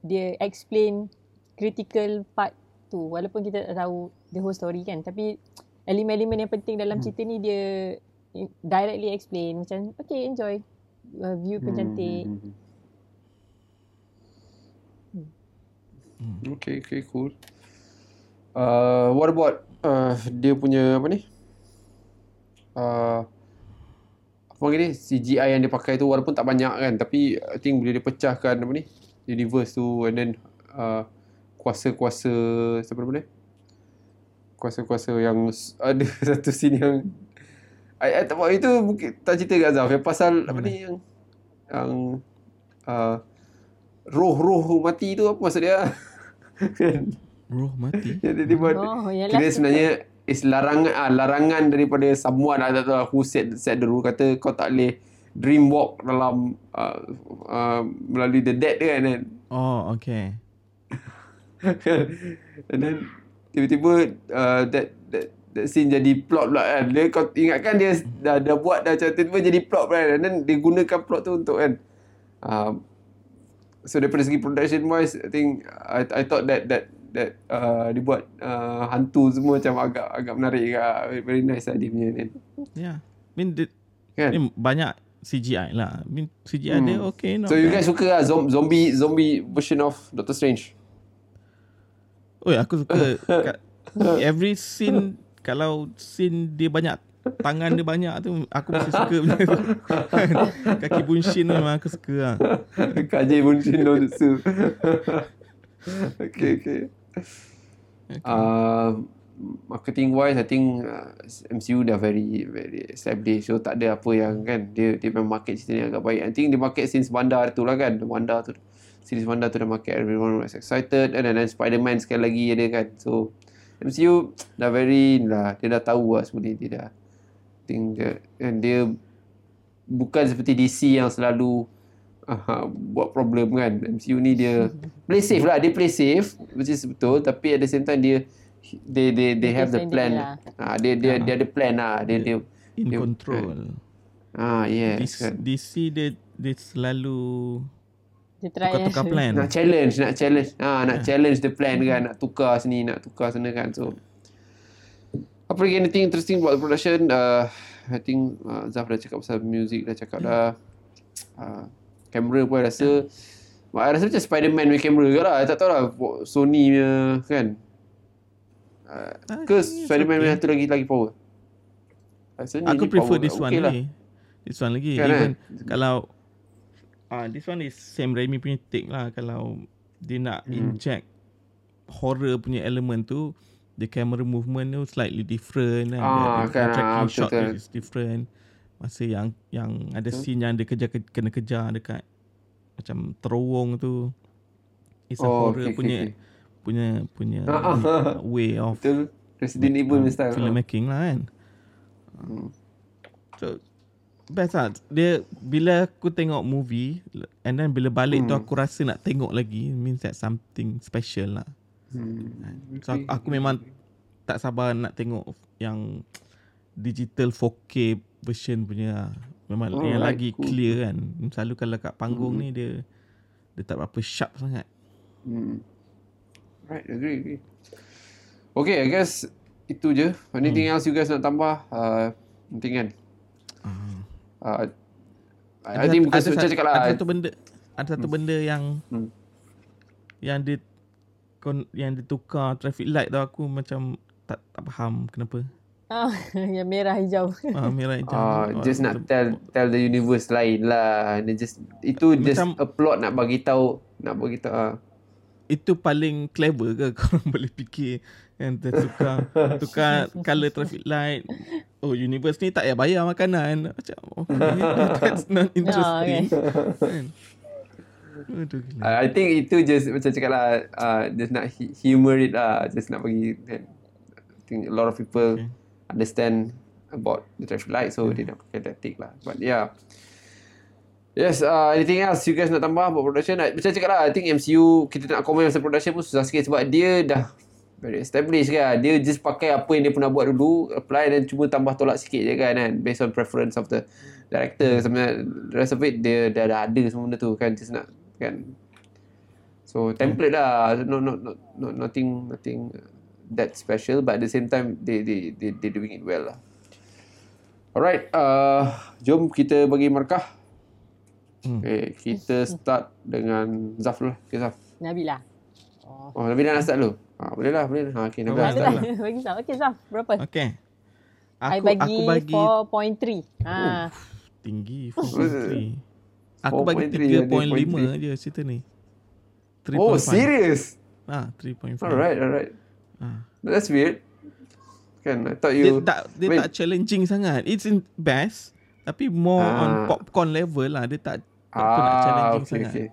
dia explain critical part tu walaupun kita tak tahu the whole story kan tapi elemen-elemen yang penting dalam cerita ni dia i- directly explain macam okay enjoy uh, view pun cantik Hmm, hmm, hmm. Okay, okay, cool. Uh, what about uh, dia punya apa ni? Uh, apa lagi ni? CGI yang dia pakai tu walaupun tak banyak kan tapi I think bila dia pecahkan apa ni? Universe tu and then uh, kuasa-kuasa siapa nama dia? Kuasa-kuasa yang ada (laughs) satu scene yang I, I tak itu mungkin tak cerita kat Azaf yang pasal apa ni yang yang uh, roh-roh mati tu apa maksud dia? (laughs) Roh mati. (laughs) Jadi dia buat oh Kira sebenarnya is larangan ah, larangan daripada someone lah tak tahu lah who set set the rule kata kau tak boleh dream walk dalam uh, uh, melalui the dead kan kan. Oh, okay. (laughs) And then tiba-tiba uh, that that that scene jadi plot pula kan. Dia kau ingatkan dia dah dah buat dah macam tiba-tiba jadi plot pula kan. And then dia gunakan plot tu untuk kan. Um, so daripada segi production wise I think I I thought that that that uh, dia buat uh, hantu semua macam agak agak menarik agak very nice lah dia punya kan. Yeah. I mean, the, kan? ni banyak CGI lah. I mean, CGI dia Hmm. okay. Not So you bad. guys suka lah zom- zombie zombie version of Doctor Strange? Oh, aku suka (laughs) kat every scene kalau scene dia banyak tangan dia banyak tu aku mesti suka tu. (laughs) Kaki bunshin tu memang aku suka lah. Kaji Bunshin no Jutsu. (laughs) okay, okay. Uh, marketing wise, I think uh, MCU dah very very established. So tak ada apa yang kan dia dia memang market cerita ni agak baik. I think dia market since Wanda tu lah kan. Wanda tu series Wanda tu dah market everyone was excited and then, then Spider-Man sekali lagi ada kan. So MCU dah very lah dia dah tahu lah ni dia dah think dia and dia bukan seperti DC yang selalu uh, buat problem kan. MCU ni dia (laughs) play safe lah. Dia play safe which is betul tapi at the same time dia they they they have the plan. lah. Ah dia dia dia ada plan lah. Dia dia In dia- control. ah yes DC, kan. DC dia dia selalu dia try tukar-tukar plan. Nak challenge, nak challenge. Ah nak challenge the plan kan, (laughs) nak tukar sini, nak tukar sana kan. So apa lagi anything interesting about the production? Uh, I think uh, Zaf dah cakap pasal music, dah cakap dah. Uh, kamera pun I rasa I rasa macam Spider-Man punya kamera ke lah. I tak tahu lah Sony punya kan. Uh, Ah, ke Spider-Man okay. punya satu lagi lagi power. Rasa ni Aku prefer power this one okay lah. lagi. This one lagi. Kan, Even kalau ah this one is Sam Raimi punya take lah kalau dia nak Hmm. inject horror punya element tu the camera movement tu slightly different kan. Ah, the, kan, tracking ah, shot tu is different. Masa yang yang ada Betul. scene yang dia kejar kena kejar dekat macam terowong tu. It's a Oh, horror okay, punya okay. punya punya ah. (laughs) way of Betul. Resident Evil punya style. Ah. filmmaking lah kan. Hmm. So best lah. Dia bila aku tengok movie and then bila balik tu Hmm. aku rasa nak tengok lagi means that something special lah. Hmm. So aku, aku memang tak sabar nak tengok yang digital 4K version punya memang Oh, yang right. lagi Cool. clear kan. Selalu kalau kat panggung Hmm. ni dia dia tak berapa sharp sangat. Hmm. Right, agree, agree. Okay, I guess itu je. Anything else you guys nak tambah? Uh, penting kan? Ah. uh, I, I Ada think macam satu- cakap lah Ada satu benda ada satu benda yang Hmm. yang dia kon, yang ditukar traffic light tu aku macam tak tak faham kenapa. Ah, (laughs) yang merah hijau. Ah merah hijau. Ah, Oh, just nak tell tell the universe lain lah. Dia just itu just Macam- a plot nak bagi tahu nak bagi tahu. Ah. itu paling clever ke (laughs) korang boleh fikir yang tukar (laughs) tukar color traffic light oh universe ni tak payah bayar makanan macam okay that's not interesting kan Aduh, gila. I I think itu just macam cakap lah uh, just nak hu- humor it lah. Just nak bagi kan. I think a lot of people Okay. Understand about the traffic light so dia nak pakai tactic lah. But yeah. Yes, uh, anything else you guys nak tambah about production? I, macam cakap lah, I think MCU, kita nak komen pasal production pun susah sikit sebab dia dah very established kan. Dia just pakai apa yang dia pernah buat dulu, apply dan cuma tambah tolak sikit je kan, kan based on preference of the director. Sebenarnya, the rest of it, dia dah, dah ada semua benda tu kan. Just nak, kan. So, template lah. No, no, no, no, nothing, nothing that special but at the same time, they, they, they, they doing it well lah. Alright, uh, jom kita bagi markah. Hmm. Okay, kita start dengan Zaf dulu. Okay, Zaf. Nabila. Oh. Oh, Nabila nak start dulu? Ha, boleh lah, boleh lah. Ha, okay, Nabila Boleh start lah. bagi Zaf. Okay Zaf. Berapa? okay I aku bagi, aku bagi 4.3. Ha. tinggi 4.3 aku bagi 4.3, 3.5 je cerita ni 3.5 Oh, serious? ah 3.5 Alright, alright. Ah. That's weird. Kan, I thought dia you... tak dia Wait. tak challenging sangat it's in best tapi more Ah. on popcorn level lah dia tak tak apa nak Ah, challenging okay, sangat okay.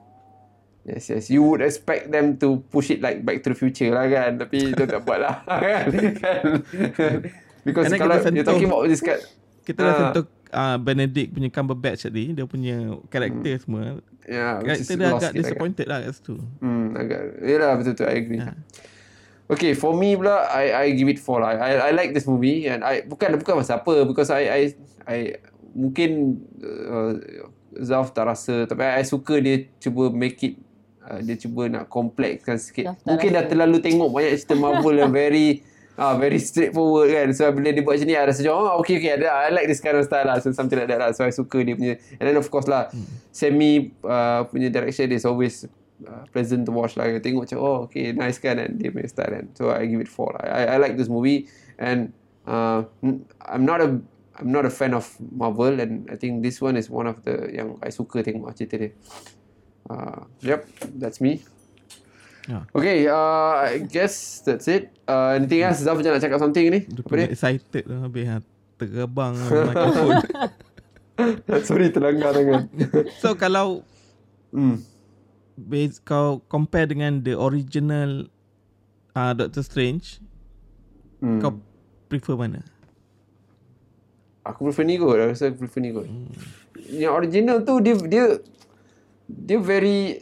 Yes, yes. You would expect them to push it like Back to the Future lah kan. Tapi dia tak buat lah. (laughs) kan? Because And kalau you're talking about this kind... kita dah Ah. sentuh uh, Benedict punya Cumberbatch tadi dia punya karakter Hmm. semua Yeah, karakter dia agak lah, disappointed lah kat situ Hmm, agak. Yelah, betul-betul. I agree. Ya. Okay, for me pula, I I give it four lah. I I like this movie and I bukan bukan pasal apa because I I I mungkin uh, Zaf tak rasa tapi I, I suka dia cuba make it uh, dia cuba nak complexkan sikit. Zaf Mungkin dah terlalu tengok banyak cerita Marvel yang very (laughs) ah very straightforward kan. So bila dia buat macam ni I rasa macam oh okay okay I, I like this kind of style lah. So something like that lah. So I suka dia punya and then of course lah semi uh, punya direction is always uh, pleasant to watch lah. Tengok macam oh okay nice kan and dia punya style kan. So I give it four lah. I, I like this movie and uh, I'm not a I'm not a fan of Marvel and I think this one is one of the yang I suka tengok cerita dia. Uh, yep, that's me. Ya. Okay, uh, I guess that's it. Uh, anything else? Zaf macam nak cakap something ni? Apa dia? excited lah habis ha, terbang (laughs) mikrofon Sorry, terlanggar tangan. so kalau hmm. Base, kau compare dengan the original uh, Doctor Strange Hmm. kau prefer mana Aku prefer ni kot. Aku rasa aku prefer ni kot. Yang original tu dia dia dia very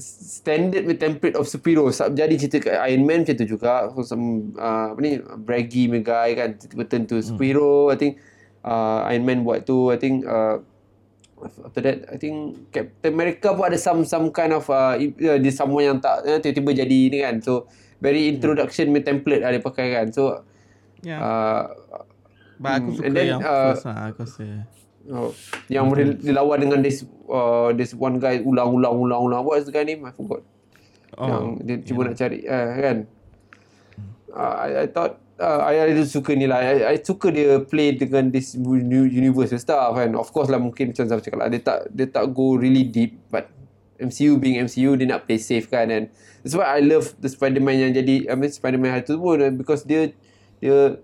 standard with template of superhero. Sab jadi cerita kat Iron Man macam tu juga. Some uh, apa ni braggy punya guy kan tiba tentu superhero. I think uh, Iron Man buat tu. I think uh, after that I think Captain America pun ada some some kind of uh, uh, dia someone yang tak uh, tiba-tiba jadi ni kan. So very introduction hmm. template lah dia pakai kan. So ya yeah. uh, But aku Hmm, suka and then, yang uh, first lah aku rasa Oh, yang boleh dilawan dengan this uh, this one guy ulang-ulang ulang-ulang. What is the guy name? I forgot. oh, yang dia cuba nak cari uh, kan. Uh, I, I thought uh, I, I suka ni lah. I, I suka dia play dengan this new universe and stuff kan. Of course lah mungkin macam Zaf cakap lah. Dia tak, dia tak go really deep. But MCU being MCU, dia nak play safe kan. And that's why I love the Spider-Man yang jadi, I mean Spider-Man hari tu pun. Because dia, dia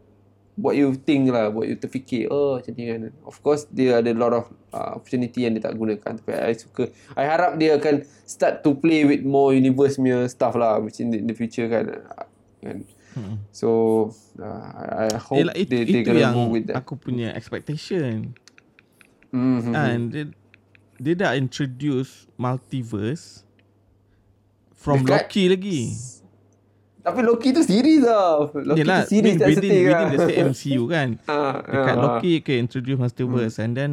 buat you think lah, buat you terfikir, oh macam ni kan. Of course, dia ada lot of uh, opportunity yang dia tak gunakan. Tapi I suka, I harap dia akan start to play with more universe punya stuff lah, which in the, in the future kan. kan. Hmm. So, uh, I, hope Yelah, itu, they, they itu gonna yang go with that. aku punya expectation Mm-hmm. And dia, dia dah introduce multiverse from Dekat- Loki lagi. Tapi Loki tu series lah. Loki Yelah, tu series within, tak within, within lah. the same (laughs) MCU kan. Ah, Dekat ah, Loki okay, introduce multiverse and then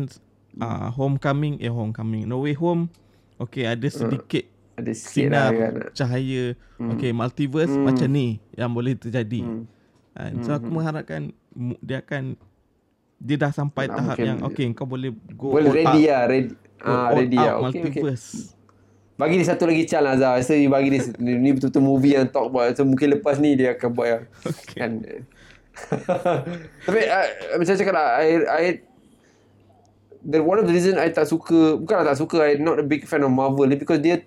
uh, Homecoming eh Homecoming No Way Home okay ada sedikit Ada sikit lah sinar kan. cahaya okay multiverse Hmm. macam ni yang boleh terjadi Hmm. kan? so aku mengharapkan dia akan dia dah sampai Nak tahap yang okay kau boleh go all ready lah. Ready. Ah, ready out lah. Okay, okay. multiverse. Bagi dia satu lagi chance lah Azhar. Rasa you bagi dia ni, ni betul-betul movie yang talk about. So mungkin lepas ni dia akan buat yang okay. kan. (laughs) Tapi uh, macam cakap lah I, I the one of the reason I tak suka bukanlah tak suka I not a big fan of Marvel ni because dia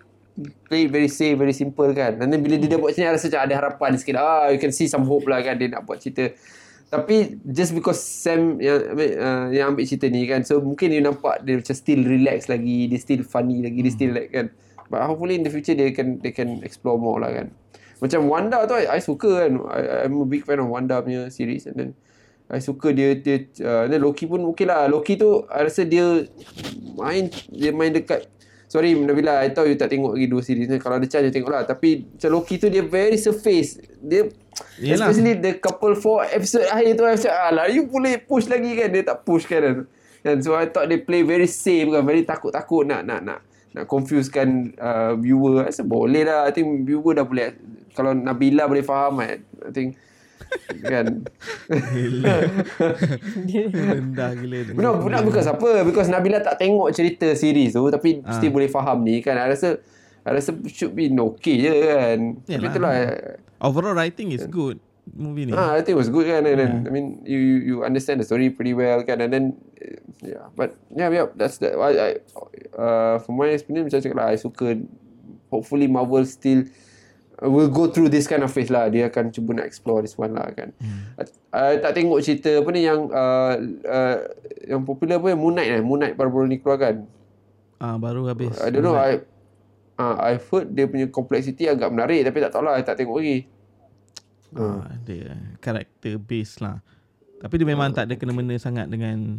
play very safe very simple kan. And then bila dia dah buat macam ni I rasa macam ada harapan sikit. Ah you can see some hope lah kan dia nak buat cerita. Tapi just because Sam yang uh, yang ambil cerita ni kan so mungkin you nampak dia macam still relax lagi dia still funny lagi dia still like kan. But hopefully in the future they can they can explore more lah kan. Macam Wanda tu I, I suka kan. I, I'm a big fan of Wanda punya series. And then I suka dia dia uh, then Loki pun okey lah. Loki tu I rasa dia main dia main dekat sorry Nabila I tahu you tak tengok lagi dua series ni. Kalau ada chance you tengok lah. Tapi macam Loki tu dia very surface. Dia Yelah. especially the couple four episode akhir tu I macam alah you boleh push lagi kan? Dia tak push kan? And so I thought they play very safe kan? Very takut-takut nak nak nak nak confusekan uh, viewer. I rasa boleh lah. I think viewer dah boleh kalau Nabila boleh faham I, I think kan? (laughs) Rendah gila No, not because apa Because Nabila tak tengok cerita series tu Tapi Ah. still boleh faham ni kan? I rasa I rasa should be okay je kan? Tapi Yalah. itulah Overall writing is good movie ni. Ah, I think it was good kan? And then, I mean you you you understand the story pretty well kan? And then uh, yeah but yeah yeah that's the I, I uh, for my experience macam cakap lah I suka hopefully Marvel still will go through this kind of phase lah dia akan cuba nak explore this one lah kan hmm. I tak tengok cerita apa ni yang uh, uh, yang popular apa yang Moon Knight eh Moon Knight baru-baru ni keluar kan Ah baru habis. I don't know I uh, I've heard dia punya complexity agak menarik tapi tak tahu lah I tak tengok lagi Ah, dia character base lah. Tapi dia memang tak ada kena-mena sangat dengan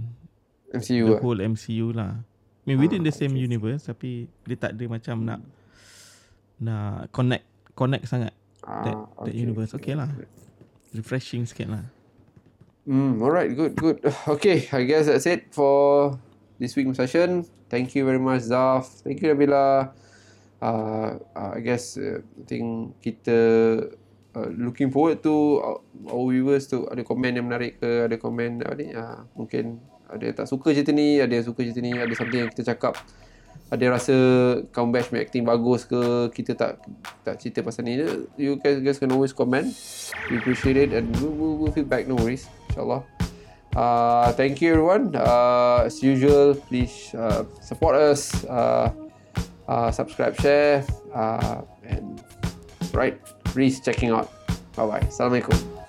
MCU the lah. whole MCU lah. I mean within the same universe tapi dia tak ada macam nak nak connect connect sangat that, Ah, that universe. Okay lah. Refreshing sikit lah. Mm, alright, good, good. (sighs) Okay, I guess that's it for this week's session. Thank you very much, Zaf. Thank you, Nabila. Uh, uh, I guess uh, I think kita uh, looking forward to our, our viewers tu ada komen yang menarik ke, ada komen apa ni, uh, mungkin ada yang tak suka cerita ni, ada yang suka cerita ni, ada something yang kita cakap ada rasa Cumberbatch punya acting bagus ke kita tak tak cerita pasal ni. You guys, guys can always comment. We appreciate it and we'll, we'll, we'll feedback no worries insyaAllah. Uh, thank you everyone. Uh, as usual please uh, support us. Uh, uh, subscribe share. Uh, and right please checking out. Bye bye assalamualaikum